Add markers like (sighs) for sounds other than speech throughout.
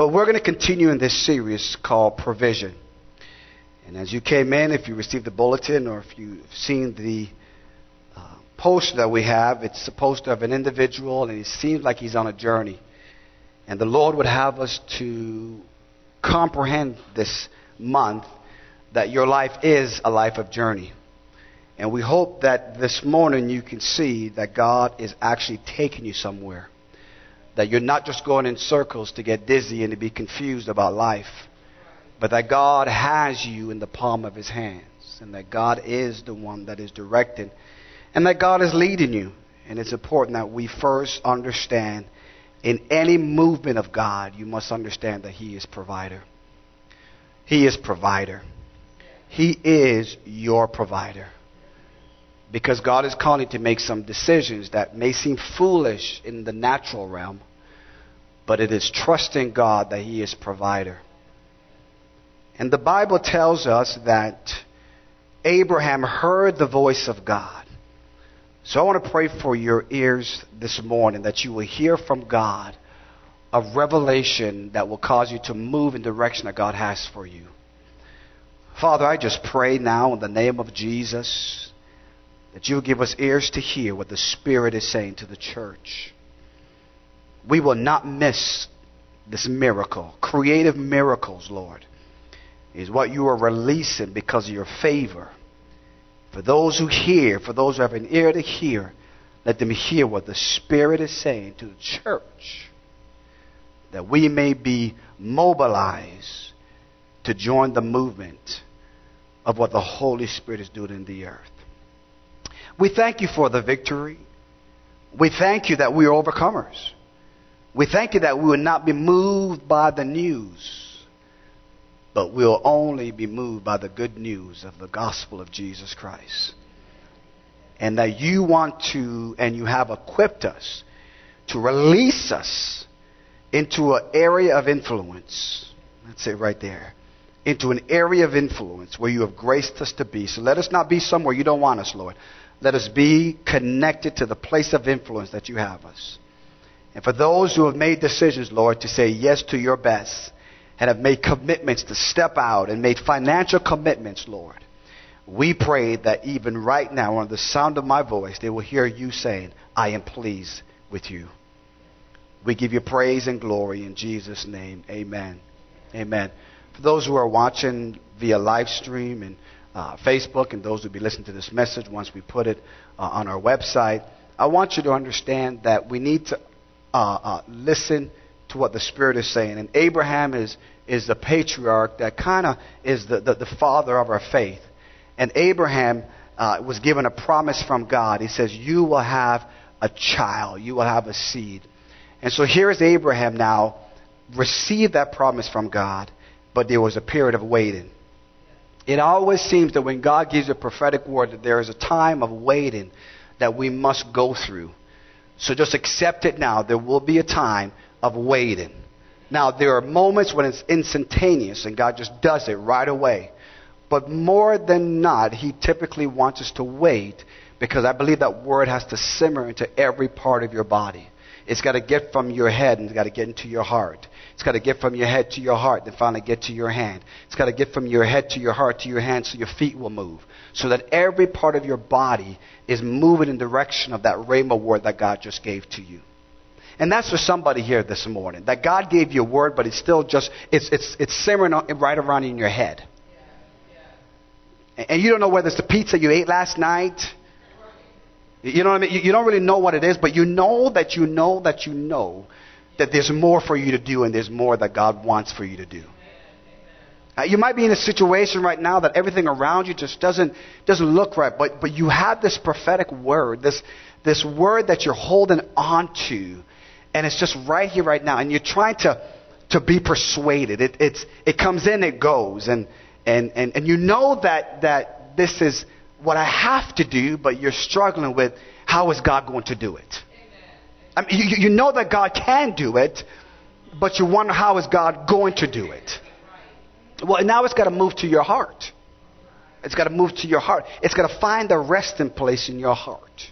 But we're going to continue in this series called Provision. And as you came in, if you received the bulletin or if you've seen the uh, poster that we have, it's a poster of an individual and it seems like he's on a journey. And the Lord would have us to comprehend this month that your life is a life of journey. And we hope that this morning you can see that God is actually taking you somewhere. That you're not just going in circles to get dizzy and to be confused about life, but that God has you in the palm of His hands, and that God is the one that is directing, and that God is leading you. And it's important that we first understand in any movement of God, you must understand that He is provider. He is provider. He is your provider because God is calling to make some decisions that may seem foolish in the natural realm, but it is trusting God that He is provider. And the Bible tells us that Abraham heard the voice of God. So I want to pray for your ears this morning that you will hear from God a revelation that will cause you to move in the direction that God has for you. Father, I just pray now in the name of Jesus that you give us ears to hear what the Spirit is saying to the church. We will not miss this miracle. Creative miracles, Lord, is what you are releasing because of your favor. For those who hear, for those who have an ear to hear, let them hear what the Spirit is saying to the church. That we may be mobilized to join the movement of what the Holy Spirit is doing in the earth. We thank you for the victory. We thank you that we are overcomers. We thank you that we will not be moved by the news, but we'll only be moved by the good news of the gospel of Jesus Christ. And that you want to, and you have equipped us to release us into an area of influence. That's it right there. Into an area of influence where you have graced us to be. So let us not be somewhere you don't want us, Lord. Let us be connected to the place of influence that you have us. And for those who have made decisions, Lord, to say yes to your best and have made commitments to step out and made financial commitments, Lord, we pray that even right now, on the sound of my voice, they will hear you saying, I am pleased with you. We give you praise and glory in Jesus' name. Amen. Amen. For those who are watching via live stream and uh, Facebook and those who will be listening to this message once we put it uh, on our website, I want you to understand that we need to uh, uh, listen to what the Spirit is saying. And Abraham is, is the patriarch that kind of is the, the, the, father of our faith. And Abraham uh, was given a promise from God. He says, You will have a child, you will have a seed. And so here is Abraham now, received that promise from God, but there was a period of waiting. It always seems that when God gives a prophetic word, that there is a time of waiting that we must go through. So just accept it now. There will be a time of waiting. Now, there are moments when it's instantaneous and God just does it right away. But more than not, He typically wants us to wait because I believe that word has to simmer into every part of your body. It's got to get from your head and it's got to get into your heart. It's got to get from your head to your heart, then finally get to your hand. It's got to get from your head to your heart to your hand so your feet will move. So that every part of your body is moving in direction of that rhema word that God just gave to you. And that's for somebody here this morning. That God gave you a word, but it's still just, it's, it's, it's simmering right around in your head. And you don't know whether it's the pizza you ate last night. You know what I mean? You don't really know what it is, but you know that you know that you know that there's more for you to do and there's more that God wants for you to do. Uh, you might be in a situation right now that everything around you just doesn't, doesn't look right, but, but you have this prophetic word, this, this word that you're holding on to, and it's just right here, right now, and you're trying to, to be persuaded. It, it's, it comes in, it goes, and, and, and, and you know that, that this is what I have to do, but you're struggling with how is God going to do it? I mean, you, you know that God can do it, but you wonder how is God going to do it. Well, now it's got to move to your heart. It's got to move to your heart. It's got to find a resting place in your heart.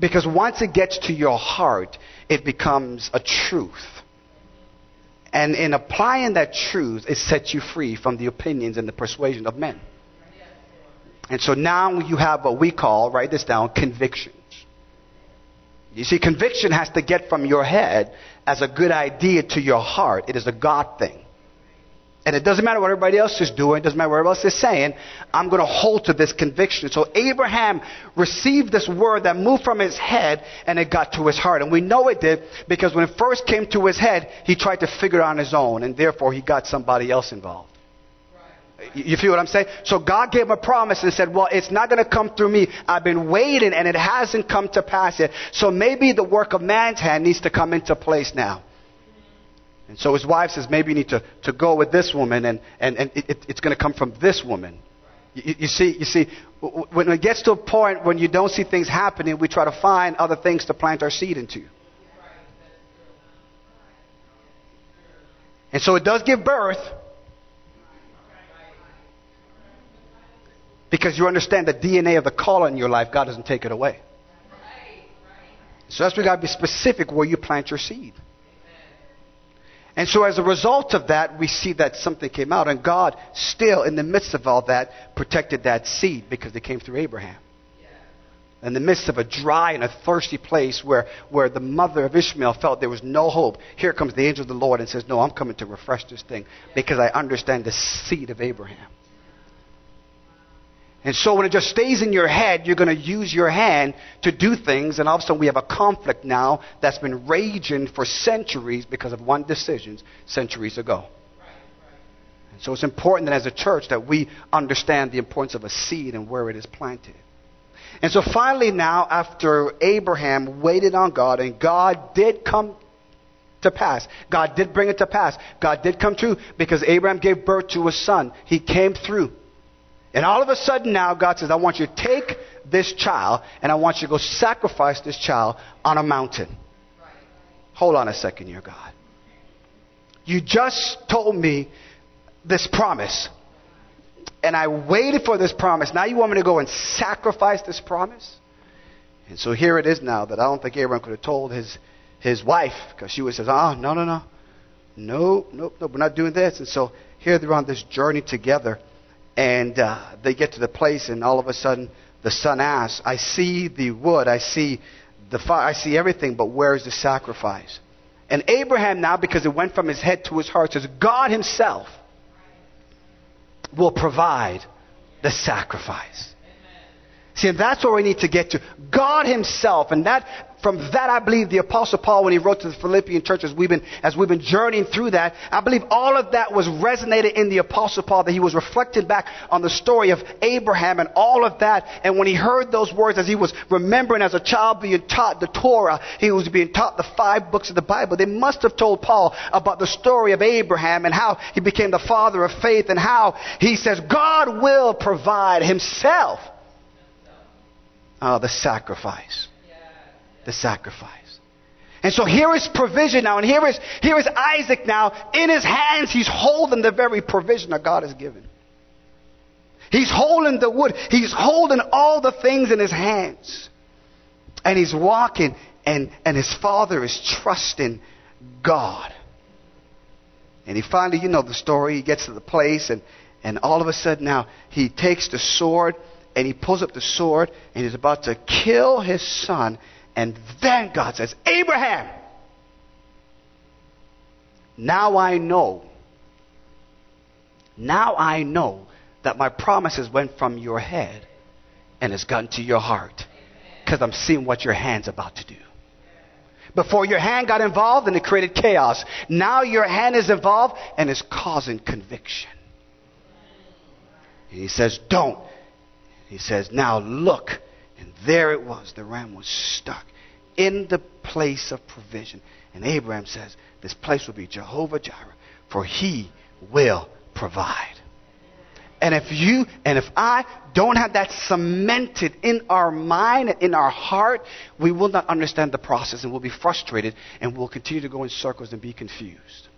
Because once it gets to your heart, it becomes a truth. And in applying that truth, it sets you free from the opinions and the persuasion of men. And so now you have what we call, write this down, convictions. You see, conviction has to get from your head as a good idea to your heart. It is a God thing. And it doesn't matter what everybody else is doing, it doesn't matter what everybody else is saying, I'm going to hold to this conviction. So Abraham received this word that moved from his head and it got to his heart. And we know it did because when it first came to his head, he tried to figure it out on his own and therefore he got somebody else involved. You feel what I'm saying? So God gave him a promise and said, well, it's not going to come through me. I've been waiting and it hasn't come to pass yet. So maybe the work of man's hand needs to come into place now. And so his wife says, maybe you need to, to go with this woman and, and, and it, it's going to come from this woman. You, you, see, you see, when it gets to a point when you don't see things happening, we try to find other things to plant our seed into. And so it does give birth, Because you understand the DNA of the call in your life, God doesn't take it away. So that's why you got to be specific where you plant your seed. And so as a result of that, we see that something came out, and God still, in the midst of all that, protected that seed because it came through Abraham. In the midst of a dry and a thirsty place where, where the mother of Ishmael felt there was no hope, here comes the angel of the Lord and says, No, I'm coming to refresh this thing because I understand the seed of Abraham. And so when it just stays in your head, you're going to use your hand to do things, and all of a sudden we have a conflict now that's been raging for centuries because of one decision centuries ago. And so it's important that as a church that we understand the importance of a seed and where it is planted. And so finally now, after Abraham waited on God, and God did come to pass. God did bring it to pass. God did come true because Abraham gave birth to a son. He came through. And all of a sudden now, God says, I want you to take this child and I want you to go sacrifice this child on a mountain. Hold on a second here, God. You just told me this promise. And I waited for this promise. Now you want me to go and sacrifice this promise? And so here it is now that I don't think Abraham could have told his, his wife, because she would say, oh, ah, no, no, no. No, no, no, we're not doing this. And so here they're on this journey together. And uh, they get to the place, and all of a sudden, the son asks, I see the wood, I see the fire, I see everything, but where is the sacrifice? And Abraham now, because it went from his head to his heart, says, God himself will provide the sacrifice. See, that's where we need to get to. God Himself, and that from that I believe the Apostle Paul, when he wrote to the Philippian church, as we've been as we've been journeying through that, I believe all of that was resonated in the Apostle Paul, that he was reflecting back on the story of Abraham and all of that. And when he heard those words, as he was remembering as a child being taught the Torah, he was being taught the five books of the Bible. They must have told Paul about the story of Abraham and how he became the father of faith and how he says God will provide Himself uh, the sacrifice. The sacrifice. And so here is provision now, and here is, here is Isaac now. In his hands, he's holding the very provision that God has given. He's holding the wood. He's holding all the things in his hands. And he's walking, and, and his father is trusting God. And he finally, you know the story, he gets to the place, and, and all of a sudden now he takes the sword and he pulls up the sword and he's about to kill his son. And then God says, Abraham, now I know. Now I know that my promises went from your head and has gotten to your heart because I'm seeing what your hand's about to do. Before your hand got involved and it created chaos. Now your hand is involved and is causing conviction. And he says, Don't. He says, Now look. And there it was. The ram was stuck in the place of provision. And Abraham says, This place will be Jehovah Jireh, for he will provide. And if you and if I don't have that cemented in our mind and in our heart, we will not understand the process and we'll be frustrated and we'll continue to go in circles and be confused.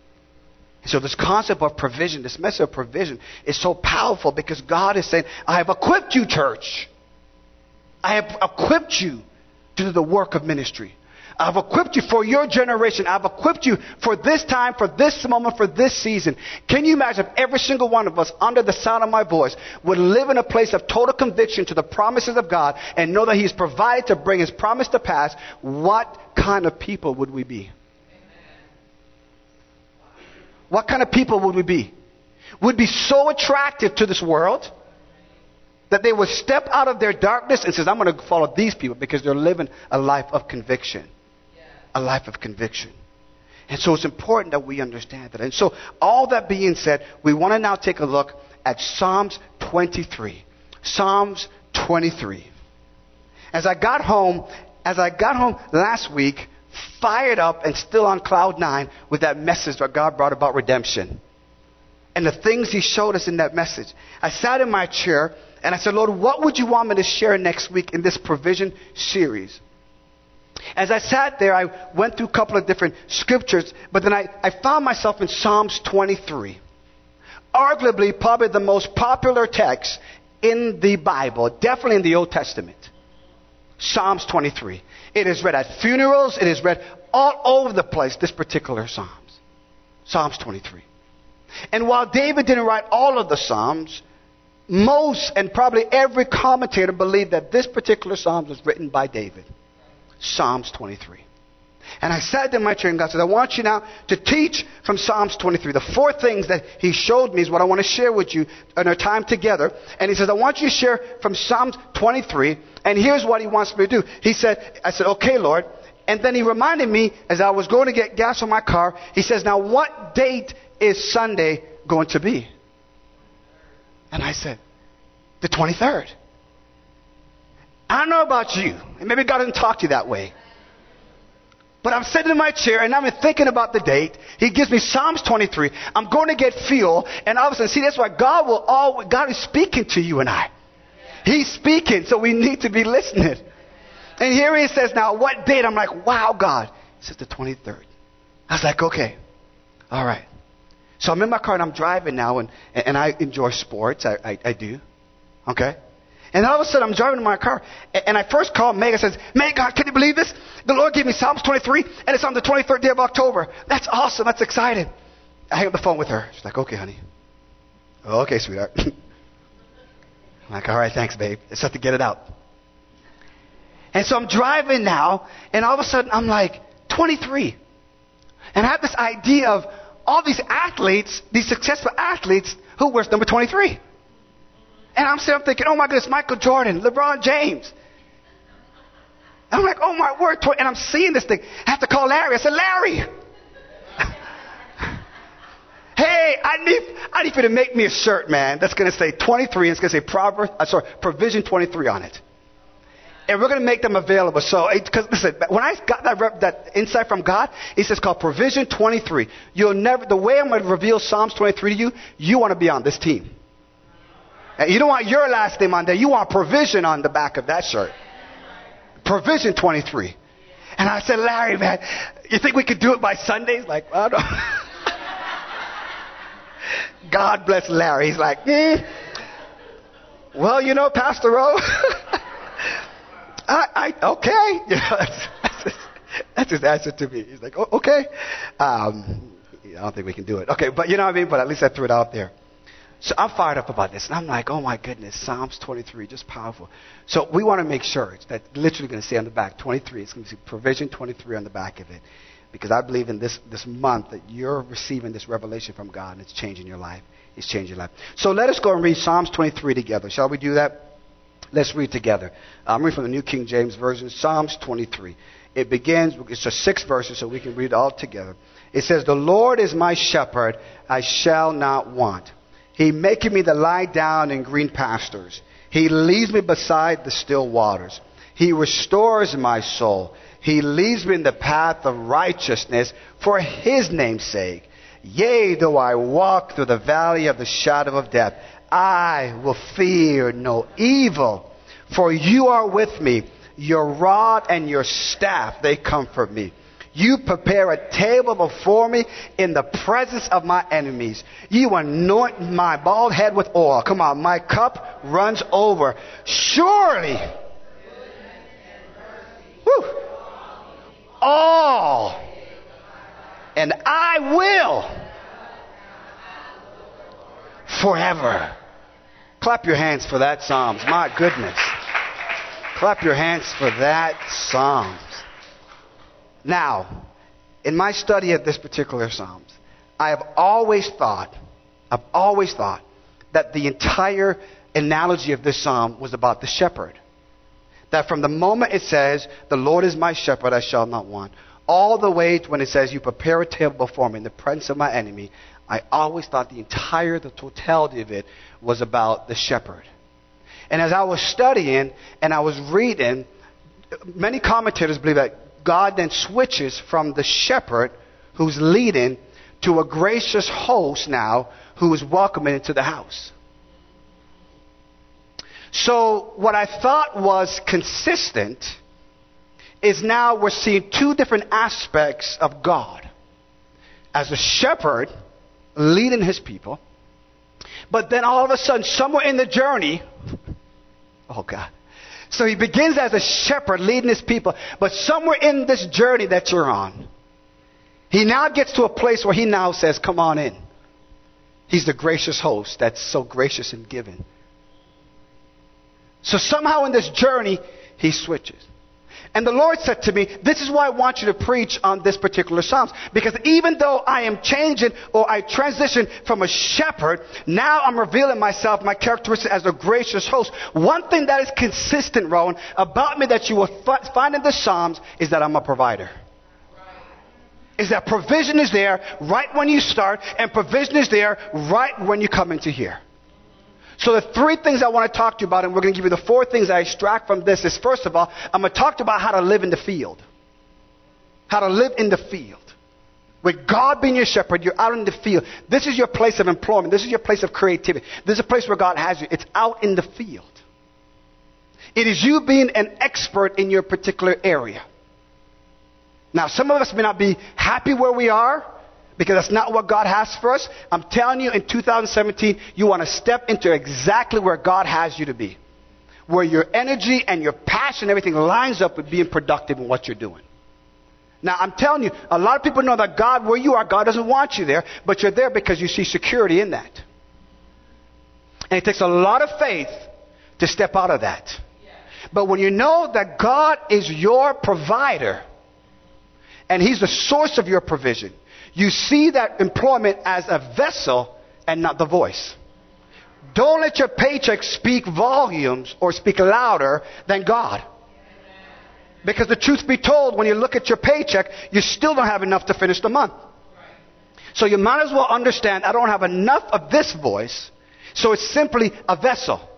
So this concept of provision, this message of provision is so powerful because God is saying, I have equipped you, church. I have equipped you to do the work of ministry. I've equipped you for your generation. I've equipped you for this time, for this moment, for this season. Can you imagine if every single one of us, under the sound of my voice, would live in a place of total conviction to the promises of God and know that He's provided to bring His promise to pass? What kind of people would we be? What kind of people would we be? Would be so attractive to this world that they would step out of their darkness and says, I'm going to follow these people because they're living a life of conviction. A life of conviction. And so it's important that we understand that. And so all that being said, we want to now take a look at Psalms 23. Psalms 23. As I got home, as I got home last week, fired up and still on cloud nine with that message that God brought about redemption. And the things He showed us in that message. I sat in my chair and I said, Lord, what would you want me to share next week in this provision series? As I sat there, I went through a couple of different scriptures, but then I, I found myself in Psalms 23. Arguably, probably the most popular text in the Bible, definitely in the Old Testament. Psalms 23. It is read at funerals, it is read all over the place, this particular Psalms. Psalms 23. And while David didn't write all of the Psalms, most and probably every commentator believe that this particular Psalm was written by David. Psalms 23. And I sat in my chair and God said, I want you now to teach from Psalms 23. The four things that He showed me is what I want to share with you in our time together. And He says, I want you to share from Psalms 23. And here's what He wants me to do. He said, I said, okay, Lord. And then He reminded me as I was going to get gas on my car, He says, now what date is Sunday going to be? And I said, the 23rd. I don't know about you. And maybe God didn't talk to you that way. But I'm sitting in my chair and I'm thinking about the date. He gives me Psalms 23. I'm going to get fuel. And all of a sudden, see, that's why God will always, God is speaking to you and I. He's speaking, so we need to be listening. And here he says, now what date? I'm like, wow, God. He says the 23rd. I was like, okay. All right. So I'm in my car and I'm driving now, and, and I enjoy sports. I, I, I do. Okay? And all of a sudden, I'm driving in my car, and I first called Meg. I says, Meg, God, can you believe this? The Lord gave me Psalms 23, and it's on the 23rd day of October. That's awesome. That's exciting. I hang up the phone with her. She's like, okay, honey. Oh, okay, sweetheart. (laughs) I'm like, all right, thanks, babe. Just have to get it out. And so I'm driving now, and all of a sudden, I'm like, 23. And I have this idea of all these athletes, these successful athletes, who wears number 23. And I'm sitting thinking, oh my goodness, Michael Jordan, LeBron James. And I'm like, oh my word. And I'm seeing this thing. I have to call Larry. I said, Larry. (laughs) hey, I need, I need you to make me a shirt, man, that's going to say 23 and it's going to say Proverbs, uh, sorry, Provision 23 on it. And we're going to make them available. So, because listen, when I got that, that insight from God, it says called Provision 23. You'll never, the way I'm going to reveal Psalms 23 to you, you want to be on this team. And you don't want your last name on there. You want provision on the back of that shirt. Provision 23. And I said, Larry, man, you think we could do it by Sundays? Like, I don't (laughs) God bless Larry. He's like, eh. well, you know, Pastor Ro, (laughs) I, I, okay. (laughs) You know, that's, that's, that's, his answer to me. He's like, oh, okay. Um, I don't think we can do it. Okay, but you know what I mean? But at least I threw it out there. So I'm fired up about this. And I'm like, oh my goodness, Psalms 23, just powerful. So we want to make sure it's that literally going to say on the back, 23. It's going to say provision 23 on the back of it. Because I believe in this, this month that you're receiving this revelation from God and it's changing your life. It's changing your life. So let us go and read Psalms 23 together. Shall we do that? Let's read together. I'm reading from the New King James Version, Psalms 23. It begins, it's just six verses, so we can read it all together. It says, The Lord is my shepherd, I shall not want. He maketh me to lie down in green pastures. He leads me beside the still waters. He restores my soul. He leads me in the path of righteousness for his name's sake. Yea, though I walk through the valley of the shadow of death, I will fear no evil, for you are with me. Your rod and your staff, they comfort me. You prepare a table before me in the presence of my enemies. You anoint my bald head with oil. Come on, my cup runs over. Surely, whew, all. And I will forever. Clap your hands for that Psalms. My goodness. Clap your hands for that Psalms. Now, in my study of this particular Psalms, I have always thought, I've always thought that the entire analogy of this Psalm was about the shepherd. That from the moment it says, The Lord is my shepherd, I shall not want, all the way to when it says, You prepare a table before me in the presence of my enemy, I always thought the entire, the totality of it was about the shepherd. And as I was studying and I was reading, many commentators believe that God then switches from the shepherd who's leading to a gracious host now who is welcoming into the house. So, what I thought was consistent is now we're seeing two different aspects of God. As a shepherd leading his people, but then all of a sudden, somewhere in the journey, (laughs) oh God, so he begins as a shepherd leading his people, but somewhere in this journey that you're on, he now gets to a place where he now says, Come on in. He's the gracious host that's so gracious and giving. So somehow in this journey, he switches. And the Lord said to me, This is why I want you to preach on this particular Psalms. Because even though I am changing or I transition from a shepherd, now I'm revealing myself, my characteristics as a gracious host. One thing that is consistent, Rohan, about me that you will find in the Psalms is that I'm a provider. Is that provision is there right when you start, and provision is there right when you come into here. So the three things I want to talk to you about, and we're going to give you the four things I extract from this, is first of all, I'm going to talk about how to live in the field. How to live in the field. With God being your shepherd, you're out in the field. This is your place of employment. This is your place of creativity. This is a place where God has you. It's out in the field. It is you being an expert in your particular area. Now, some of us may not be happy where we are, because that's not what God has for us. I'm telling you, in 2017, you want to step into exactly where God has you to be. Where your energy and your passion, everything lines up with being productive in what you're doing. Now, I'm telling you, a lot of people know that God, where you are, God doesn't want you there, but you're there because you see security in that. And it takes a lot of faith to step out of that. But when you know that God is your provider, and He's the source of your provision, you see that employment as a vessel and not the voice. Don't let your paycheck speak volumes or speak louder than God. Because the truth be told, when you look at your paycheck, you still don't have enough to finish the month. So you might as well understand I don't have enough of this voice, so it's simply a vessel.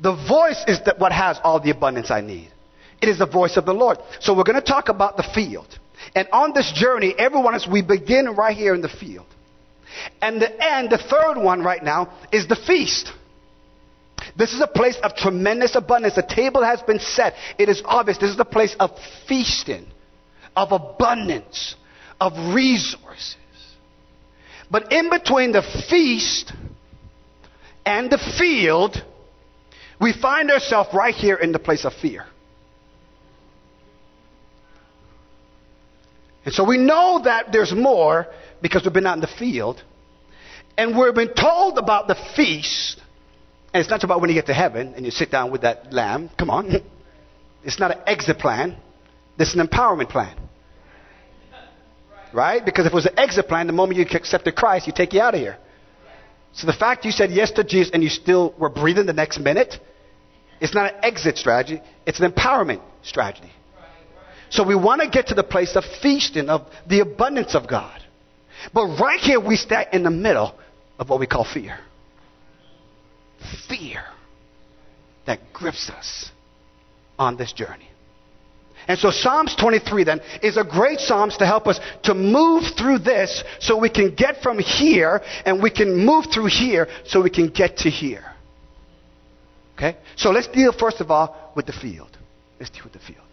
The voice is what has all the abundance I need. It is the voice of the Lord. So we're going to talk about the field. And on this journey, everyone is, we begin right here in the field. And the end, the third one right now, is the feast. This is a place of tremendous abundance. The table has been set. It is obvious. This is the place of feasting, of abundance, of resources. But in between the feast and the field, we find ourselves right here in the place of fear. And so we know that there's more because we've been out in the field. And we've been told about the feast. And it's not about when you get to heaven and you sit down with that lamb. Come on. (laughs) It's not an exit plan. This is an empowerment plan. Right? Because if it was an exit plan, the moment you accepted Christ, you take you out of here. So the fact you said yes to Jesus and you still were breathing the next minute, it's not an exit strategy, it's an empowerment strategy. So we want to get to the place of feasting, of the abundance of God. But right here, we stand in the middle of what we call fear. Fear that grips us on this journey. And so Psalms 23 then is a great Psalms to help us to move through this so we can get from here and we can move through here so we can get to here. Okay? So let's deal first of all with the field. Let's deal with the field.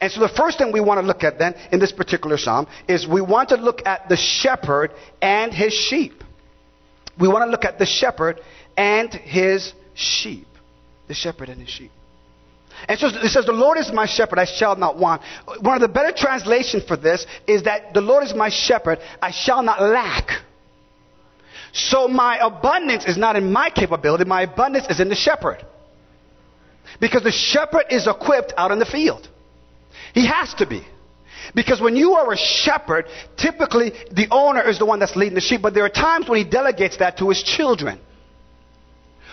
And so the first thing we want to look at then in this particular psalm is we want to look at the shepherd and his sheep. We want to look at the shepherd and his sheep. The shepherd and his sheep. And so it says, The Lord is my shepherd, I shall not want. One of the better translations for this is that the Lord is my shepherd, I shall not lack. So my abundance is not in my capability, my abundance is in the shepherd. Because the shepherd is equipped out in the field. He has to be. Because when you are a shepherd, typically the owner is the one that's leading the sheep, but there are times when he delegates that to his children,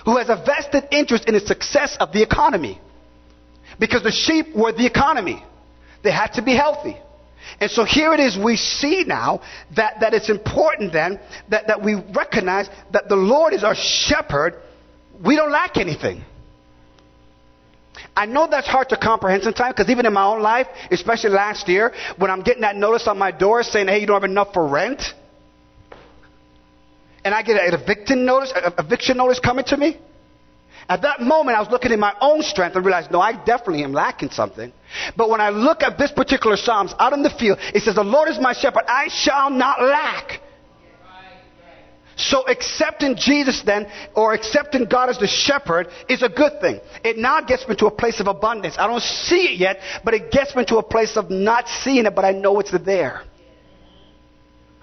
who has a vested interest in the success of the economy. Because the sheep were the economy. They had to be healthy. And so here it is, we see now that, that it's important then that, that we recognize that the Lord is our shepherd. We don't lack anything. I know that's hard to comprehend sometimes because even in my own life, especially last year, when I'm getting that notice on my door saying, hey, you don't have enough for rent, and I get an eviction notice, an eviction notice coming to me, at that moment, I was looking at my own strength and realized, no, I definitely am lacking something. But when I look at this particular Psalms out in the field, it says, the Lord is my shepherd, I shall not lack. So accepting Jesus then, or accepting God as the shepherd, is a good thing. It now gets me to a place of abundance. I don't see it yet, but it gets me to a place of not seeing it, but I know it's there.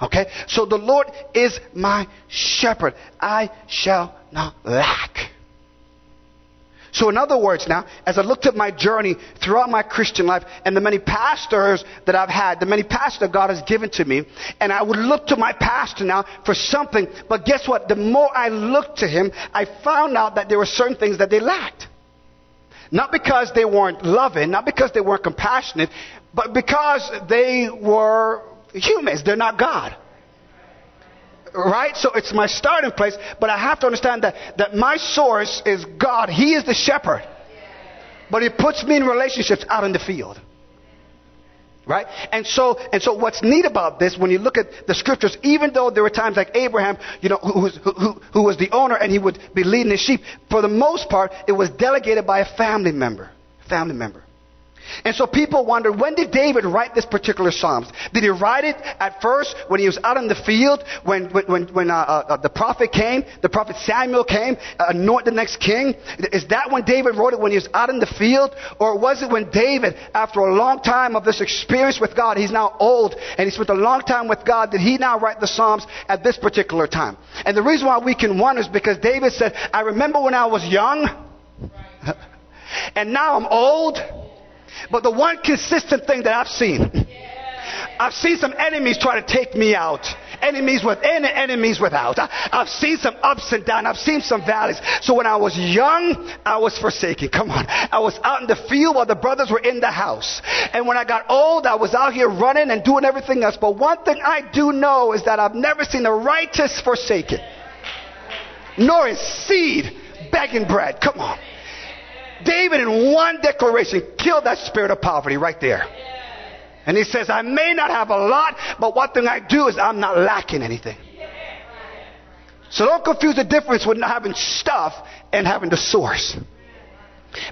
Okay? So the Lord is my shepherd. I shall not lack. So, in other words, now, as I looked at my journey throughout my Christian life and the many pastors that I've had, the many pastors God has given to me, and I would look to my pastor now for something, but guess what? The more I looked to him, I found out that there were certain things that they lacked. Not because they weren't loving, not because they weren't compassionate, but because they were humans. They're not God. Right? So it's my starting place, but I have to understand that, that my source is God. He is the shepherd. But he puts me in relationships out in the field. Right? And so, and so what's neat about this, when you look at the scriptures, even though there were times like Abraham, you know, who, who, who, who was the owner and he would be leading the sheep, for the most part, it was delegated by a family member. Family member. And so people wonder, when did David write this particular Psalms? Did he write it at first when he was out in the field, when, when, when uh, uh, the prophet came, the prophet Samuel came, uh, anoint the next king? Is that when David wrote it when he was out in the field? Or was it when David, after a long time of this experience with God, he's now old and he spent a long time with God, did he now write the Psalms at this particular time? And the reason why we can wonder is because David said, I remember when I was young, (laughs) and now I'm old, but the one consistent thing that I've seen, I've seen some enemies try to take me out. Enemies within and enemies without. I, have seen some ups and downs. I've seen some valleys. So when I was young, I was forsaken. Come on. I was out in the field while the brothers were in the house. And when I got old, I was out here running and doing everything else. But one thing I do know is that I've never seen the righteous forsaken, nor his seed begging bread. Come on. David, in one declaration, killed that spirit of poverty right there. And he says, I may not have a lot, but one thing I do is I'm not lacking anything. So don't confuse the difference with not having stuff and having the source.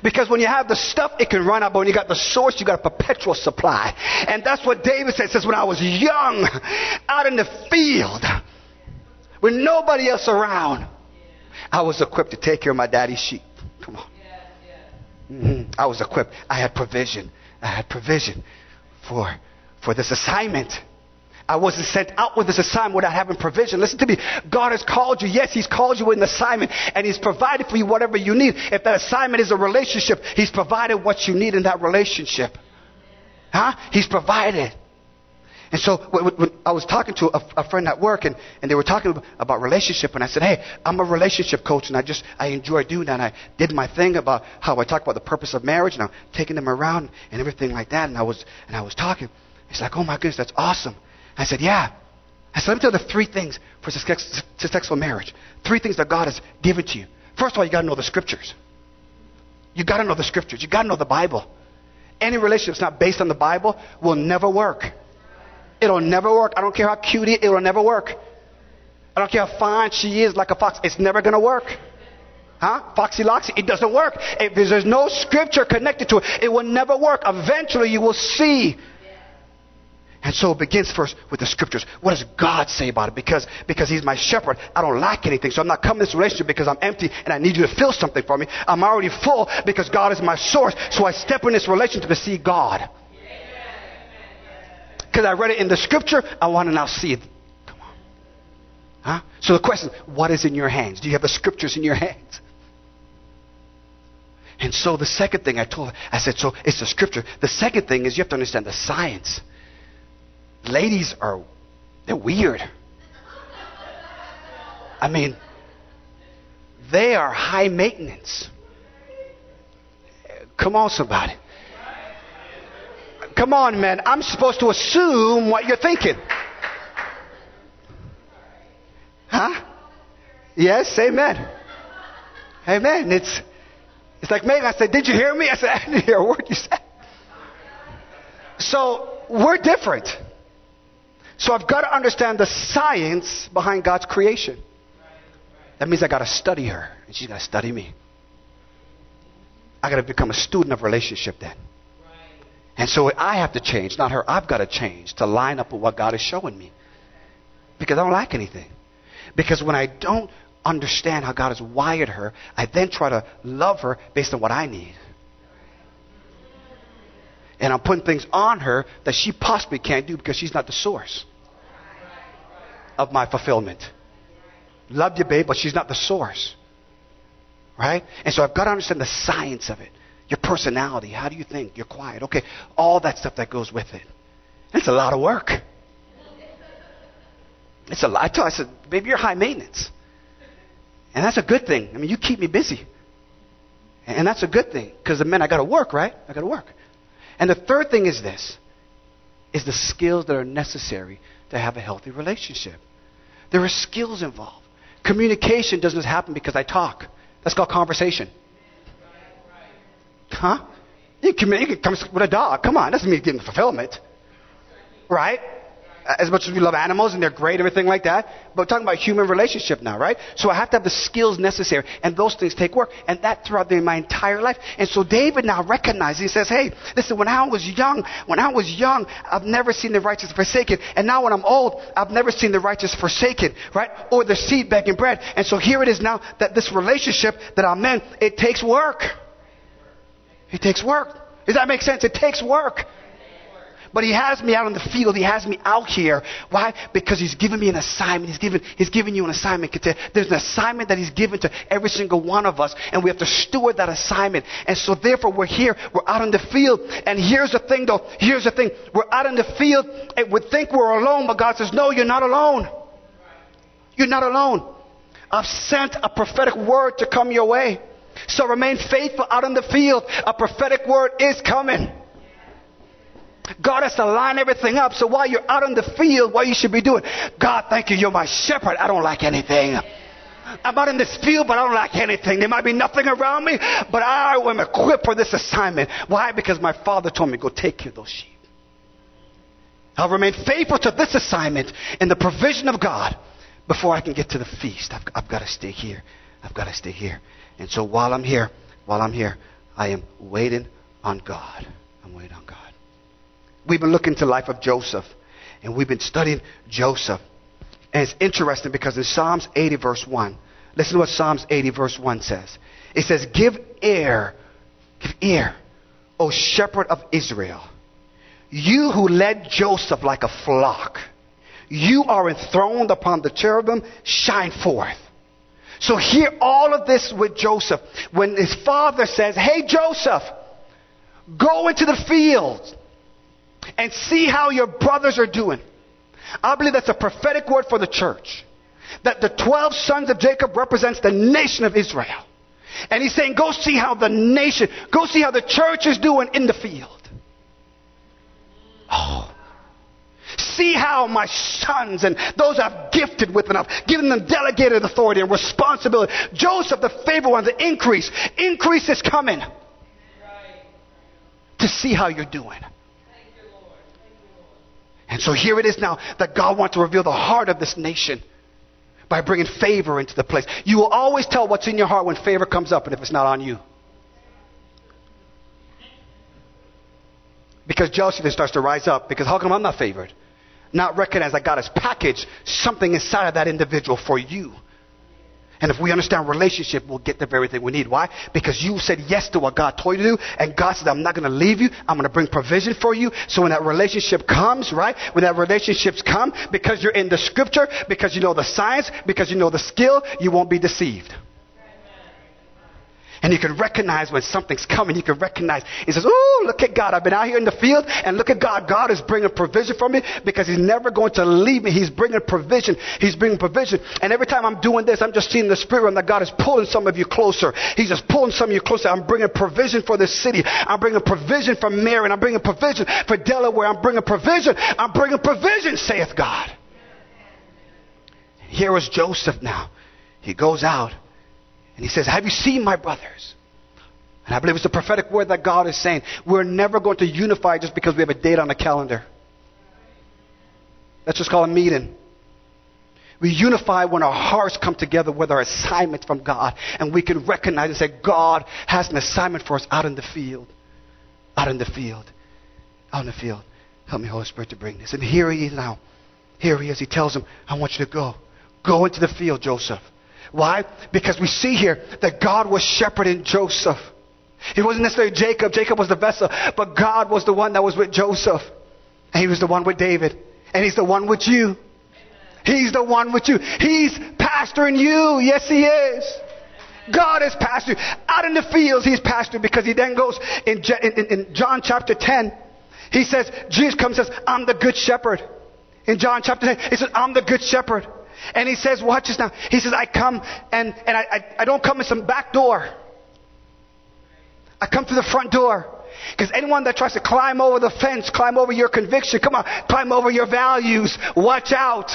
Because when you have the stuff, it can run out, but when you got the source, you got a perpetual supply. And that's what David says. says, when I was young, out in the field, with nobody else around, I was equipped to take care of my daddy's sheep. Come on. Mm-hmm. I was equipped. I had provision. I had provision for, for this assignment. I wasn't sent out with this assignment without having provision. Listen to me. God has called you. Yes, He's called you with an assignment and He's provided for you whatever you need. If that assignment is a relationship, He's provided what you need in that relationship. Huh? He's provided. And so when, I was talking to a, friend at work, and, and they were talking about relationship, and I said, "Hey, I'm a relationship coach, and I just I enjoy doing that." And I did my thing about how I talk about the purpose of marriage, and I'm taking them around and everything like that. And I was and I was talking. He's like, "Oh my goodness, that's awesome." I said, "Yeah." I said, "Let me tell you the three things for success, successful marriage. Three things that God has given to you. First of all, you got to know the scriptures. You got to know the scriptures. You got to know the Bible. Any relationship that's not based on the Bible will never work." It'll never work. I don't care how cute it is, it'll never work. I don't care how fine she is like a fox. It's never going to work. Huh? Foxy Loxy, it doesn't work. If there's no scripture connected to it, it will never work. Eventually you will see. And so it begins first with the scriptures. What does God say about it? Because, because He's my shepherd, I don't lack anything. So I'm not coming to this relationship because I'm empty and I need you to fill something for me. I'm already full because God is my source. So I step in this relationship to see God. Because I read it in the scripture, I want to now see it. Come on. Huh? So the question what is in your hands? Do you have the scriptures in your hands? And so the second thing I told her, I said, so it's the scripture. The second thing is you have to understand the science ladies are they're weird. I mean, they are high maintenance. Come on, somebody. Come on, man. I'm supposed to assume what you're thinking. Huh? Yes, amen. Amen. It's it's like Meggon. I said, Did you hear me? I said, I didn't hear a word you said. So we're different. So I've got to understand the science behind God's creation. That means I got to study her, and she's got to study me. I got to become a student of relationship then. And so I have to change, not her. I've got to change to line up with what God is showing me. Because I don't like anything. Because when I don't understand how God has wired her, I then try to love her based on what I need. And I'm putting things on her that she possibly can't do because she's not the source of my fulfillment. Love you, babe, but she's not the source. Right? And so I've got to understand the science of it. Your personality. How do you think? You're quiet. Okay. All that stuff that goes with it. It's a lot of work. It's a lot. I, I said, baby, you're high maintenance. And that's a good thing. I mean, you keep me busy. And that's a good thing. Because the men, I got to work, right? I got to work. And the third thing is this is the skills that are necessary to have a healthy relationship. There are skills involved. Communication doesn't happen because I talk. That's called conversation. Huh? You can, you can come with a dog. Come on, doesn't mean getting fulfillment. Right? as much as we love animals and they're great, everything like that. But we're talking about human relationship now, right? So I have to have the skills necessary, and those things take work, and that throughout the, my entire life. And so David now recognizes, he says, "Hey, listen, when I was young, when I was young, I've never seen the righteous forsaken, and now when I'm old, I've never seen the righteous forsaken, right? Or the seed begging bread." And so here it is now that this relationship that I'm in, it takes work. It takes work. Does that make sense? It takes work. But he has me out in the field. He has me out here. Why? Because he's given me an assignment. He's given, he's given you an assignment. There's an assignment that he's given to every single one of us, and we have to steward that assignment. And so therefore we're here. We're out in the field. And here's the thing though. Here's the thing. We're out in the field and we think we're alone, but God says, no, you're not alone. You're not alone. I've sent a prophetic word to come your way. So remain faithful out in the field. A prophetic word is coming. God has to line everything up. So while you're out in the field, what you should be doing, God, thank you, you're my shepherd. I don't like anything. I'm out in this field, but I don't like anything. There might be nothing around me, but I am equipped for this assignment. Why? Because my father told me, go take care of those sheep. I'll remain faithful to this assignment in the provision of God before I can get to the feast. I've, I've got to stay here. I've got to stay here. And so while I'm here, while I'm here, I am waiting on God. I'm waiting on God. We've been looking to the life of Joseph, and we've been studying Joseph. And it's interesting because in Psalms 80, verse 1, listen to what Psalms 80, verse 1 says. It says, Give ear, give ear, O shepherd of Israel, you who led Joseph like a flock. You are enthroned upon the cherubim, shine forth. So hear all of this with Joseph. When his father says, Hey, Joseph, go into the fields and see how your brothers are doing. I believe that's a prophetic word for the church. That the 12 sons of Jacob represents the nation of Israel. And he's saying, go see how the nation, go see how the church is doing in the field. Oh. See how my sons and those I've gifted with enough, given them delegated authority and responsibility. Joseph, the favored one, the increase. Increase is coming. To see how you're doing. And so here it is now that God wants to reveal the heart of this nation by bringing favor into the place. You will always tell what's in your heart when favor comes up and if it's not on you. Because jealousy then starts to rise up. Because how come I'm not favored? Not recognize that God has packaged something inside of that individual for you. And if we understand relationship, we'll get the very thing we need. Why? Because you said yes to what God told you to do, and God said, I'm not going to leave you. I'm going to bring provision for you. So when that relationship comes, right? When that relationships come, because you're in the scripture, because you know the science, because you know the skill, you won't be deceived. And you can recognize when something's coming. You can recognize. He says, Oh, look at God. I've been out here in the field and look at God. God is bringing provision for me because He's never going to leave me. He's bringing provision. He's bringing provision. And every time I'm doing this, I'm just seeing the Spirit realm that God is pulling some of you closer. He's just pulling some of you closer. I'm bringing provision for this city. I'm bringing provision for Marion. I'm bringing provision for Delaware. I'm bringing provision. I'm bringing provision, saith God. Here is Joseph now. He goes out and he says, Have you seen my brothers? And I believe it's a prophetic word that God is saying. We're never going to unify just because we have a date on the calendar. Let's just call a meeting. We unify when our hearts come together with our assignment from God. And we can recognize and say, God has an assignment for us out in the field. Out in the field. Out in the field. Help me, Holy Spirit, to bring this. And here he is now. Here he is. He tells him, I want you to go. Go into the field, Joseph. Why? Because we see here that God was shepherding Joseph. It wasn't necessarily Jacob. Jacob was the vessel, but God was the one that was with Joseph. And he was the one with David. And he's the one with you. He's the one with you. He's pastoring you. Yes, he is. God is pastor. Out in the fields, he's pastor because he then goes in, in, in John chapter 10. He says, Jesus comes and says, I'm the good shepherd. In John chapter 10, he says, I'm the good shepherd. And he says, watch this now. He says, I come and, and I, I, I don't come in some back door. I come through the front door. Because anyone that tries to climb over the fence, climb over your conviction, come on, climb over your values, watch out.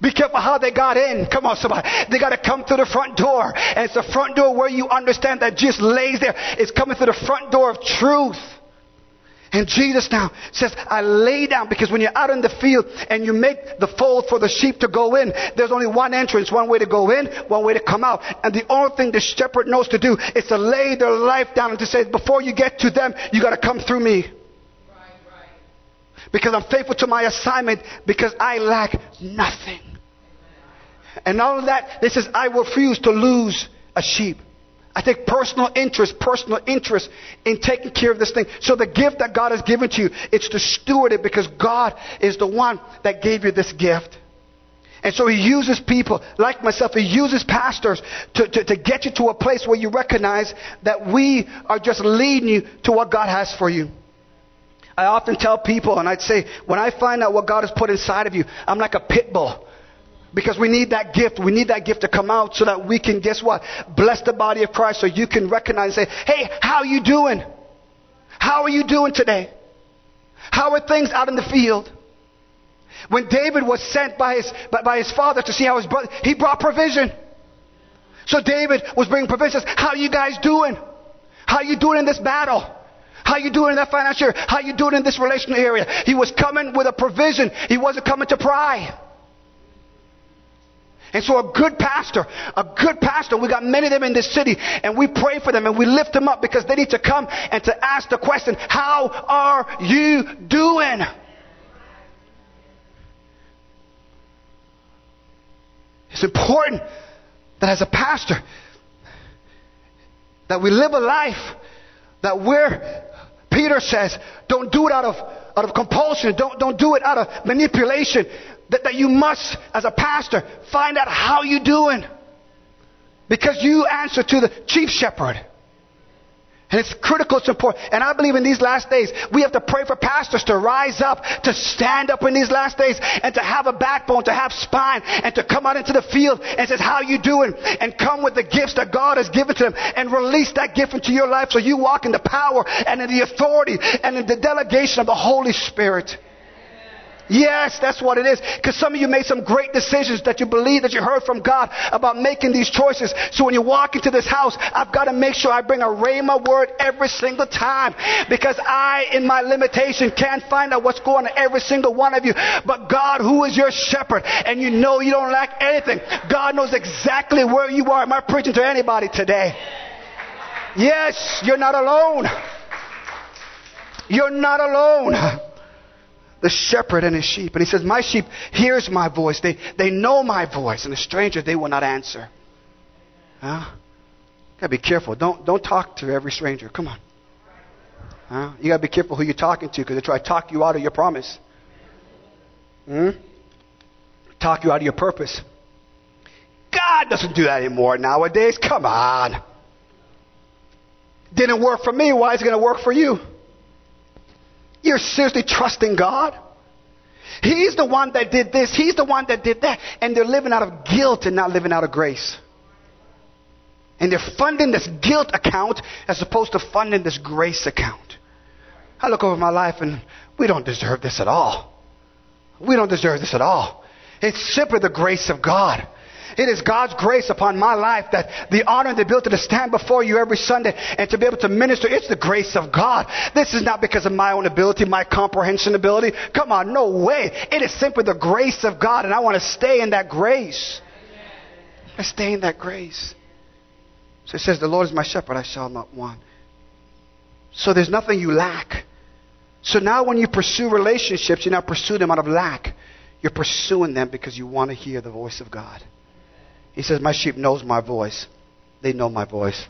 Be careful how they got in. Come on, somebody. They got to come through the front door. And it's the front door where you understand that Jesus lays there. It's coming through the front door of truth. And Jesus now says, I lay down because when you're out in the field and you make the fold for the sheep to go in, there's only one entrance, one way to go in, one way to come out. And the only thing the shepherd knows to do is to lay their life down and to say, before you get to them, you got to come through me. Because I'm faithful to my assignment because I lack nothing. And all of that, this says, I refuse to lose a sheep. I take personal interest, personal interest in taking care of this thing. So the gift that God has given to you, it's to steward it because God is the one that gave you this gift. And so he uses people like myself, he uses pastors to, to, to, get you to a place where you recognize that we are just leading you to what God has for you. I often tell people, and I'd say, when I find out what God has put inside of you, I'm like a pit bull. Because we need that gift. We need that gift to come out so that we can, guess what? Bless the body of Christ so you can recognize and say, hey, how are you doing? How are you doing today? How are things out in the field? When David was sent by his, by, his father to see how his brother, he brought provision. So David was bringing provisions. How are you guys doing? How are you doing in this battle? How you doing in that financial area? How you doing in this relational area? He was coming with a provision. He wasn't coming to pry. And so a good pastor, a good pastor, we got many of them in this city, and we pray for them and we lift them up because they need to come and to ask the question, how are you doing? It's important that as a pastor, that we live a life that we're, Peter says, don't do it out of, out of compulsion. Don't, don't do it out of manipulation that, that you must, as a pastor, find out how you're doing. Because you answer to the chief shepherd. And it's critical, it's important. And I believe in these last days, we have to pray for pastors to rise up, to stand up in these last days, and to have a backbone, to have spine, and to come out into the field and says, how you doing? And come with the gifts that God has given to them, and release that gift into your life so you walk in the power and in the authority and in the delegation of the Holy Spirit. Yes, that's what it is. Because some of you made some great decisions that you believe that you heard from God about making these choices. So when you walk into this house, I've got to make sure I bring a Rhema word every single time. Because I, in my limitation, can't find out what's going on every single one of you. But God, who is your shepherd, and you know you don't lack anything. God knows exactly where you are. Am I preaching to anybody today? Yes, you're not alone. You're not alone. The shepherd and his sheep. And he says, My sheep hears my voice. They, they know my voice. And a stranger, they will not answer. Huh? gotta be careful. Don't, don't talk to every stranger. Come on. Huh? You gotta be careful who you're talking to because they try to talk you out of your promise. Hmm? Talk you out of your purpose. God doesn't do that anymore nowadays. Come on. Didn't work for me. Why is it going to work for you? You're seriously trusting God? He's the one that did this. He's the one that did that. And they're living out of guilt and not living out of grace. And they're funding this guilt account as opposed to funding this grace account. I look over my life and we don't deserve this at all. We don't deserve this at all. It's simply the grace of God. It is God's grace upon my life that the honor and the ability to stand before you every Sunday and to be able to minister, it's the grace of God. This is not because of my own ability, my comprehension ability. Come on, no way. It is simply the grace of God, and I want to stay in that grace. I stay in that grace. So it says, The Lord is my shepherd, I shall not want. So there's nothing you lack. So now when you pursue relationships, you not pursue them out of lack. You're pursuing them because you want to hear the voice of God. He says, My sheep knows my voice. They know my voice.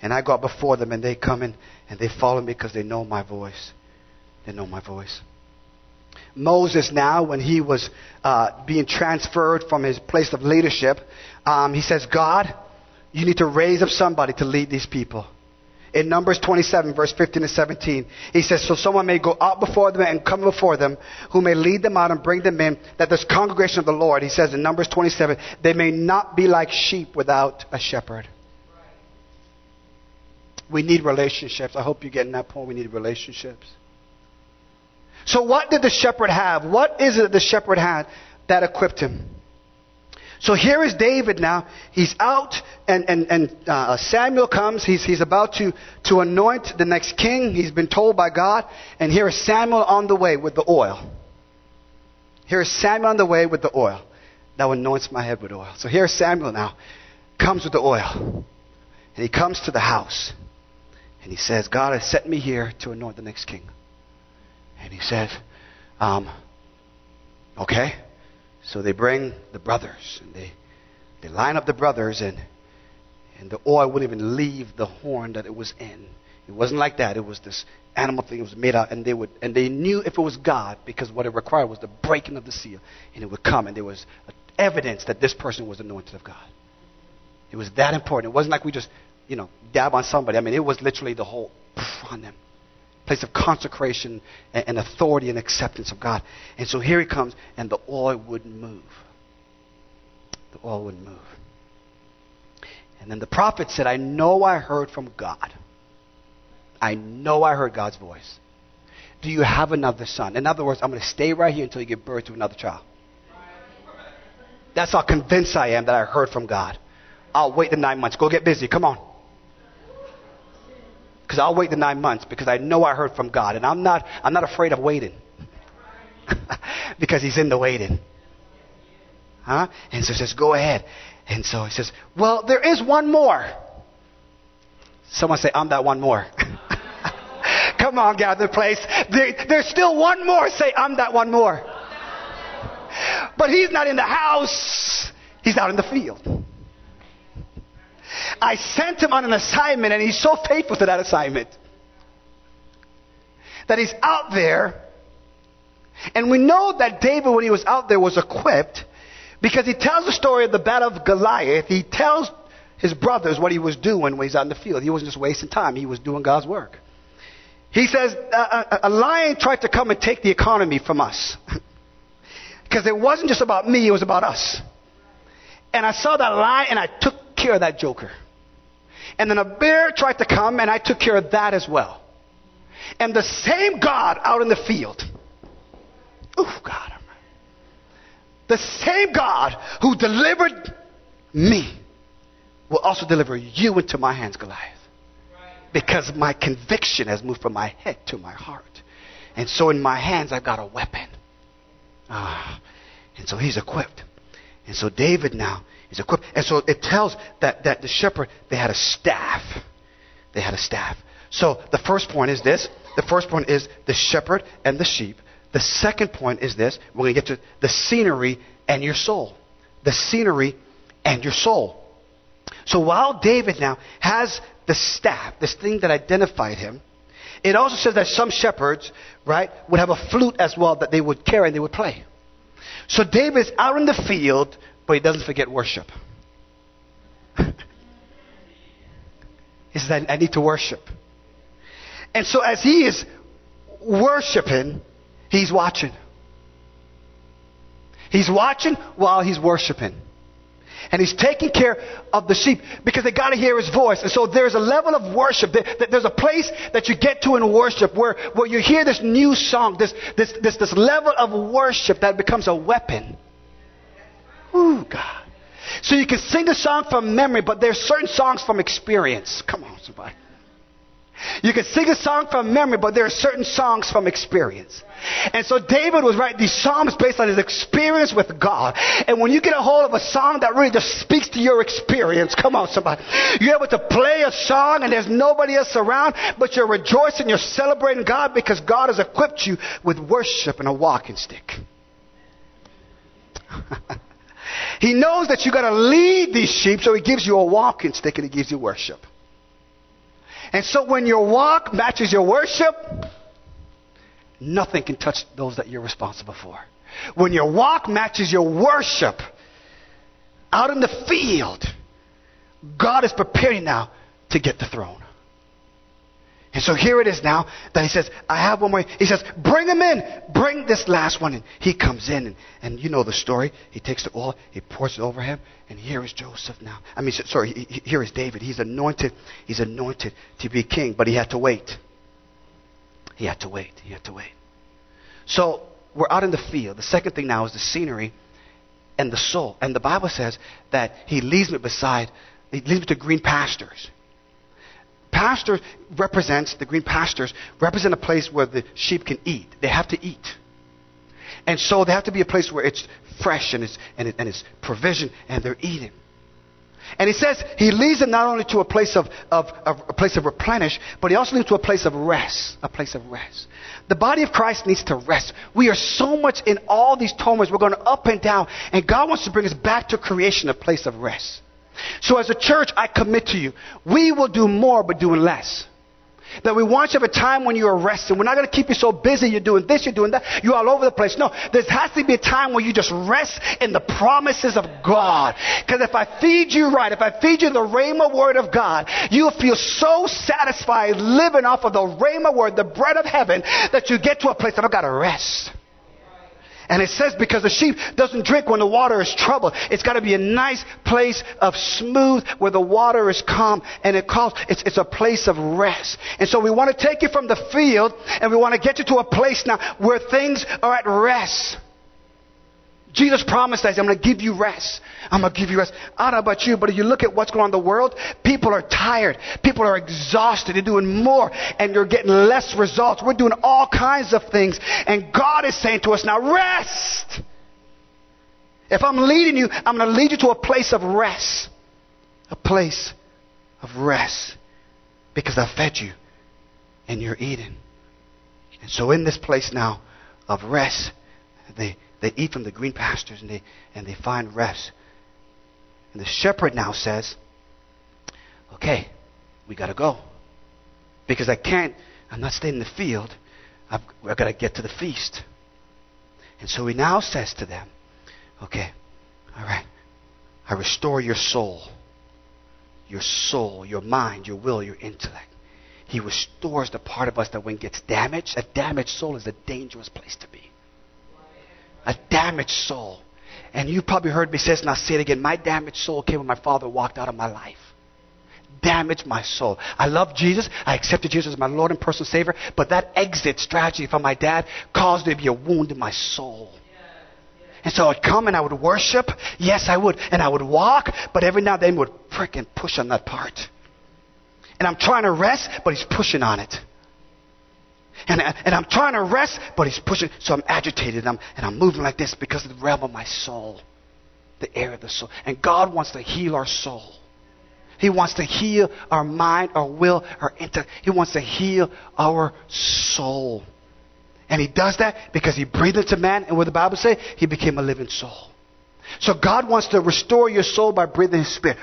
And I go out before them and they come in and they follow me because they know my voice. They know my voice. Moses now, when he was uh, being transferred from his place of leadership, um, he says, God, you need to raise up somebody to lead these people in Numbers 27, verse 15 to 17. He says, So someone may go out before them and come before them, who may lead them out and bring them in, that this congregation of the Lord, he says in Numbers 27, they may not be like sheep without a shepherd. We need relationships. I hope you're getting that point. We need relationships. So, what did the shepherd have? What is it that the shepherd had that equipped him? So here is David now. He's out, and, and, and uh, Samuel comes. He's, he's about to, to anoint the next king. He's been told by God. And here is Samuel on the way with the oil. Here is Samuel on the way with the oil. Thou anoints my head with oil. So here's Samuel now. Comes with the oil. And he comes to the house. And he says, God has sent me here to anoint the next king. And he says, um, okay. So they bring the brothers, and they, they line up the brothers, and, and the oil wouldn't even leave the horn that it was in. It wasn't like that. It was this animal thing. It was made out, and they would, and they knew if it was God because what it required was the breaking of the seal, and it would come, and there was evidence that this person was anointed of God. It was that important. It wasn't like we just, you know, dab on somebody. I mean, it was literally the whole on them place of consecration and authority and acceptance of God. And so here he comes, and the oil wouldn't move. The oil wouldn't move. And then the prophet said, I know I heard from God. I know I heard God's voice. Do you have another son? In other words, I'm going to stay right here until you give birth to another child. That's how convinced I am that I heard from God. I'll wait the nine months. Go get busy. Come on. Because I'll wait the nine months because I know I heard from God. And I'm not, I'm not afraid of waiting. (laughs) because He's in the waiting. Huh? And so he says, go ahead. And so he says, well, there is one more. Someone say, I'm that one more. (laughs) Come on, gather place. There, there's still one more. Say, I'm that one more. But he's not in the house. He's out in the field. I sent him on an assignment, and he's so faithful to that assignment that he's out there. And we know that David, when he was out there, was equipped because he tells the story of the battle of Goliath. He tells his brothers what he was doing when he's out in the field. He wasn't just wasting time, he was doing God's work. He says, a, a lion tried to come and take the economy from us. (laughs) because it wasn't just about me, it was about us. And I saw that lion and I took care of that joker. And then a bear tried to come, and I took care of that as well. And the same God out in the field, oh God, the same God who delivered me will also deliver you into my hands, Goliath. Because my conviction has moved from my head to my heart. And so in my hands, I've got a weapon. Ah, and so he's equipped. And so David now is equipped. And so it tells that, that the shepherd, they had a staff. They had a staff. So the first point is this the first point is the shepherd and the sheep. The second point is this. We're going to get to the scenery and your soul. The scenery and your soul. So while David now has the staff, this thing that identified him, it also says that some shepherds, right, would have a flute as well that they would carry and they would play. So David's out in the field, but he doesn't forget worship. (laughs) he says, I, I need to worship. And so as he is worshiping, he's watching. He's watching while he's worshiping. And he's taking care of the sheep because they got to hear his voice. And so there's a level of worship. There's a place that you get to in worship where, where you hear this new song, this, this, this, this level of worship that becomes a weapon. Ooh, God. So you can sing a song from memory, but there's certain songs from experience. Come on, somebody. You can sing a song from memory, but there are certain songs from experience. And so David was writing these psalms based on his experience with God. And when you get a hold of a song that really just speaks to your experience, come on somebody. You're able to play a song and there's nobody else around, but you're rejoicing, you're celebrating God because God has equipped you with worship and a walking stick. (laughs) he knows that you gotta lead these sheep, so he gives you a walking stick and he gives you worship. And so when your walk matches your worship, nothing can touch those that you're responsible for. When your walk matches your worship, out in the field, God is preparing now to get the throne. And so here it is now that he says, I have one more. He says, bring him in. Bring this last one. And he comes in, and, and you know the story. He takes the oil, he pours it over him, and here is Joseph now. I mean, sorry, here is David. He's anointed. He's anointed to be king, but he had to wait. He had to wait. He had to wait. So we're out in the field. The second thing now is the scenery and the soul. And the Bible says that he leads me beside, he leads me to green pastures. Pasture represents, the green pastures represent a place where the sheep can eat. They have to eat. And so they have to be a place where it's fresh and it's, and, it, and it's provision and they're eating. And he says he leads them not only to a place of, of, of, a place of replenish, but he also leads to a place of rest. A place of rest. The body of Christ needs to rest. We are so much in all these turmoils. We're going up and down. And God wants to bring us back to creation, a place of rest. So as a church, I commit to you, we will do more but doing less. That we want you to have a time when you're resting. We're not going to keep you so busy. You're doing this, you're doing that. You're all over the place. No, there has to be a time where you just rest in the promises of God. Because if I feed you right, if I feed you the Rhema word of God, you'll feel so satisfied living off of the Rhema word, the bread of heaven, that you get to a place that I've got to rest. And it says because the sheep doesn't drink when the water is troubled. It's got to be a nice place of smooth where the water is calm and it calls, it's, it's a place of rest. And so we want to take you from the field and we want to get you to a place now where things are at rest. Jesus promised us, I'm going to give you rest. I'm going to give you rest. I don't know about you, but if you look at what's going on in the world, people are tired. People are exhausted. They're doing more and you're getting less results. We're doing all kinds of things. And God is saying to us now, rest. If I'm leading you, I'm going to lead you to a place of rest. A place of rest. Because I fed you and you're eating. And so in this place now of rest, they they eat from the green pastures and they, and they find rest. And the shepherd now says, Okay, we got to go. Because I can't, I'm not staying in the field. I've, I've got to get to the feast. And so he now says to them, Okay, all right, I restore your soul, your soul, your mind, your will, your intellect. He restores the part of us that when it gets damaged, a damaged soul is a dangerous place to be a damaged soul. And you probably heard me say this, and I'll say it again. My damaged soul came when my father walked out of my life. Damaged my soul. I love Jesus. I accepted Jesus as my Lord and personal Savior. But that exit strategy from my dad caused there to be a wound in my soul. And so I'd come and I would worship. Yes, I would. And I would walk, but every now and then would prick and push on that part. And I'm trying to rest, but he's pushing on it. And, and I'm trying to rest, but he's pushing. So I'm agitated and I'm, and I'm moving like this because of the realm of my soul, the air of the soul. And God wants to heal our soul. He wants to heal our mind, our will, our intellect. He wants to heal our soul. And he does that because he breathed into man, and what the Bible say? He became a living soul. So God wants to restore your soul by breathing his spirit.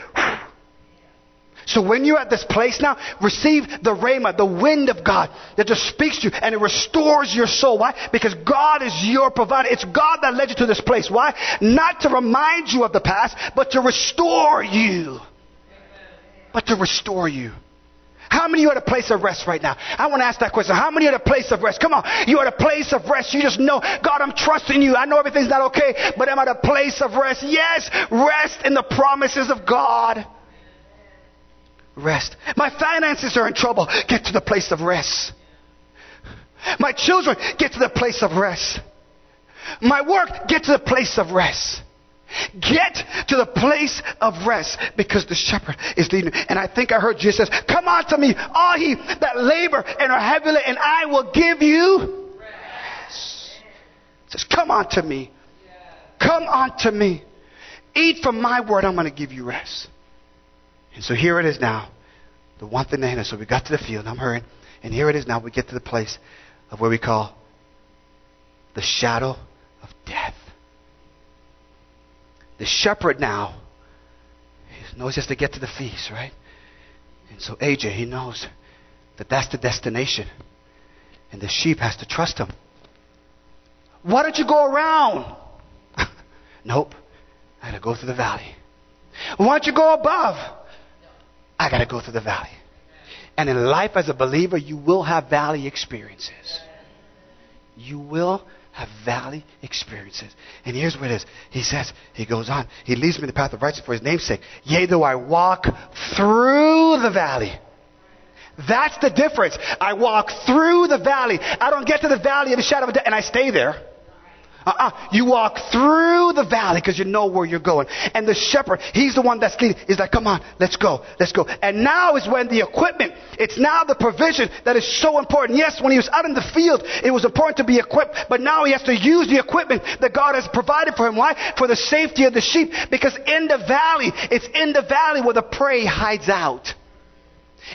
So when you're at this place now, receive the rhema, the wind of God that just speaks to you and it restores your soul. Why? Because God is your provider. It's God that led you to this place. Why? Not to remind you of the past, but to restore you. But to restore you. How many are at a place of rest right now? I want to ask that question. How many are at a place of rest? Come on. You're at a place of rest. You just know, God, I'm trusting you. I know everything's not okay, but I'm at a place of rest. Yes, rest in the promises of God. Rest. My finances are in trouble. Get to the place of rest. My children, get to the place of rest. My work, get to the place of rest. Get to the place of rest because the shepherd is leading. And I think I heard Jesus Come unto me, all ye that labor and are heavy, and I will give you rest. says, Come unto me. Come unto me. Eat from my word, I'm going to give you rest. And so here it is now. The one thing that So we got to the field. I'm hurrying. And here it is now. We get to the place of where we call the shadow of death. The shepherd now he knows just to get to the feast, right? And so AJ, he knows that that's the destination. And the sheep has to trust him. Why don't you go around? (laughs) nope. I got to go through the valley. Why don't you go above? I got to go through the valley. And in life as a believer, you will have valley experiences. You will have valley experiences. And here's what it is. He says, he goes on, he leads me in the path of righteousness for his name's sake. Yea, though I walk through the valley. That's the difference. I walk through the valley. I don't get to the valley of the shadow of death and I stay there. Uh-uh. You walk through the valley because you know where you're going. And the shepherd, he's the one that's leading. He's like, come on, let's go, let's go. And now is when the equipment, it's now the provision that is so important. Yes, when he was out in the field, it was important to be equipped, but now he has to use the equipment that God has provided for him. Why? For the safety of the sheep. Because in the valley, it's in the valley where the prey hides out.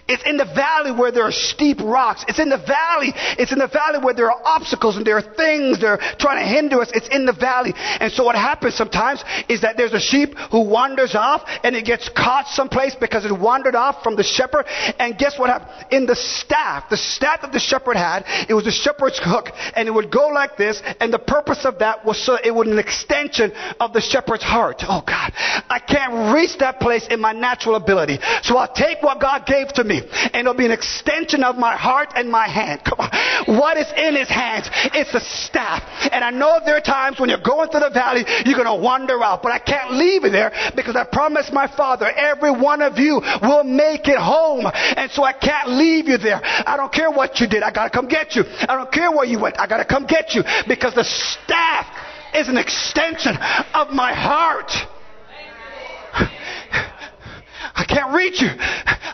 It's in the valley where there are steep rocks. It's in the valley. It's in the valley where there are obstacles and there are things that are trying to hinder us. It's in the valley. And so what happens sometimes is that there's a sheep who wanders off and it gets caught someplace because it wandered off from the shepherd. And guess what happened? In the staff, the staff that the shepherd had, it was the shepherd's hook and it would go like this. And the purpose of that was so it would an extension of the shepherd's heart. Oh God, I can't reach that place in my natural ability. So I'll take what God gave to me. And it'll be an extension of my heart and my hand. Come on. What is in his hands? It's a staff. And I know there are times when you're going through the valley, you're going to wander out. But I can't leave you there because I promised my father, every one of you will make it home. And so I can't leave you there. I don't care what you did. I got to come get you. I don't care where you went. I got to come get you because the staff is an extension of my heart. I can't reach you.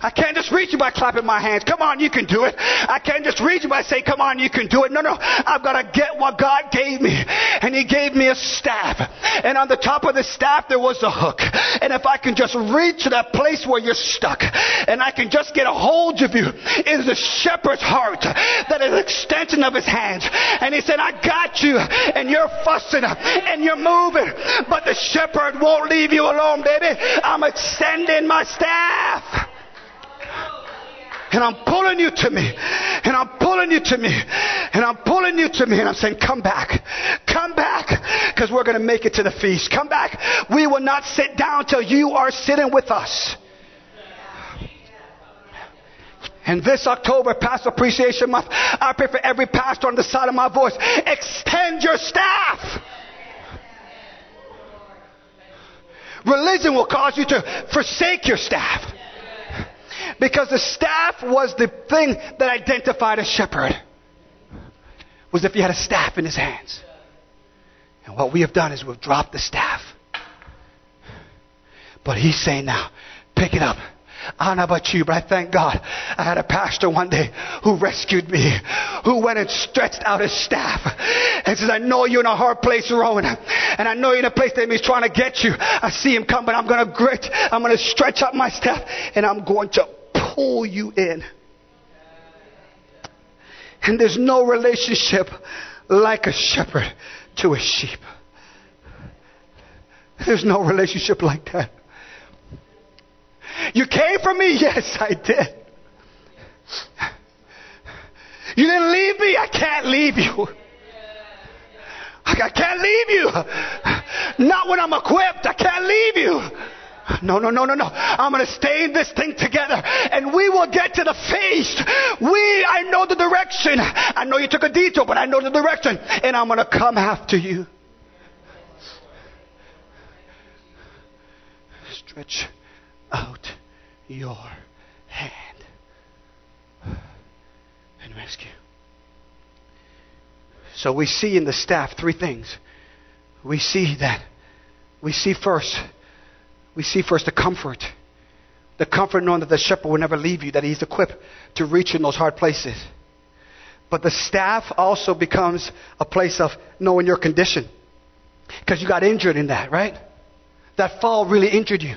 I can't just reach you by clapping my hands. Come on, you can do it. I can't just reach you by saying, come on, you can do it. No, no. I've got to get what God gave me. And He gave me a staff. And on the top of the staff, there was a hook. And if I can just reach to that place where you're stuck, and I can just get a hold of you, is the shepherd's heart that is an extension of his hands. And he said, I got you. And you're fussing and you're moving. But the shepherd won't leave you alone, baby. I'm extending my staff. And I'm pulling you to me. And I'm pulling you to me. And I'm pulling you to me. And I'm saying, come back. Come back. Because we're going to make it to the feast. Come back. We will not sit down till you are sitting with us. And this October, Pastor Appreciation Month, I pray for every pastor on the side of my voice. Extend your staff. Religion will cause you to forsake your staff. Because the staff was the thing that identified a shepherd. Was if he had a staff in his hands. And what we have done is we've dropped the staff. But he's saying now, pick it up. I don't know about you, but I thank God I had a pastor one day who rescued me, who went and stretched out his staff and says, I know you're in a hard place, Rohan, and I know you're in a place that he's trying to get you. I see him come, but I'm going to grit, I'm going to stretch out my staff, and I'm going to pull you in. And there's no relationship like a shepherd to a sheep. There's no relationship like that. You came for me? (laughs) Yes, I did. You didn't leave me? I can't leave you. I can't leave you. Not when I'm equipped. I can't leave you. No, no, no, no, no. I'm going to stay in this thing together and we will get to the feast. We, I know the direction. I know you took a detour, but I know the direction and I'm going to come after you. Stretch out your hand and rescue. So we see in the staff three things. We see that. We see first, we see first the comfort. The comfort knowing that the shepherd will never leave you, that he's equipped to reach in those hard places. But the staff also becomes a place of knowing your condition. Because you got injured in that, right? That fall really injured you.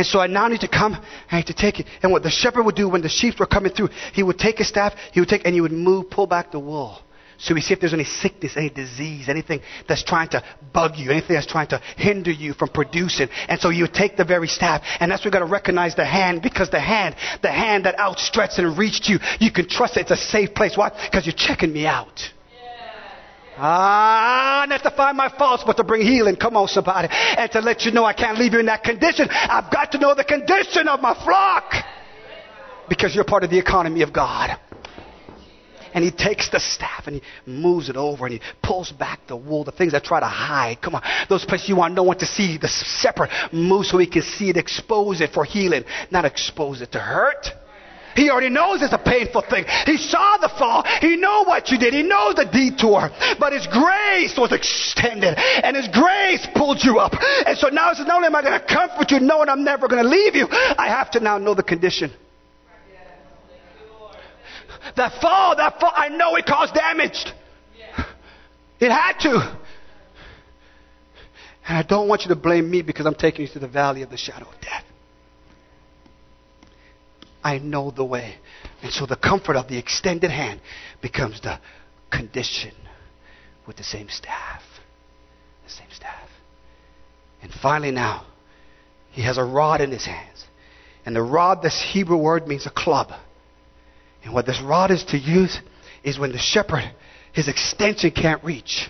And so I now need to come, I need to take it. And what the shepherd would do when the sheep were coming through, he would take his staff, he would take, and he would move, pull back the wool. So we see if there's any sickness, any disease, anything that's trying to bug you, anything that's trying to hinder you from producing. And so you take the very staff, and that's where we got to recognize the hand, because the hand, the hand that outstretched and reached you, you can trust it. It's a safe place. Why? Because you're checking me out. Ah, not to find my faults, but to bring healing. Come on, somebody. And to let you know I can't leave you in that condition. I've got to know the condition of my flock. Because you're part of the economy of God. And he takes the staff and he moves it over and he pulls back the wool, the things that try to hide. Come on. Those places you want no one to see. The separate move so he can see it, expose it for healing, not expose it to hurt. He already knows it's a painful thing. He saw the fall. He knows what you did. He knows the detour. But His grace was extended and His grace pulled you up. And so now He says, not only am I going to comfort you knowing I'm never going to leave you, I have to now know the condition. That fall, that fall, I know it caused damage. It had to. And I don't want you to blame me because I'm taking you to the valley of the shadow of death. I know the way. And so the comfort of the extended hand becomes the condition with the same staff. The same staff. And finally, now, he has a rod in his hands. And the rod, this Hebrew word, means a club. And what this rod is to use is when the shepherd, his extension can't reach.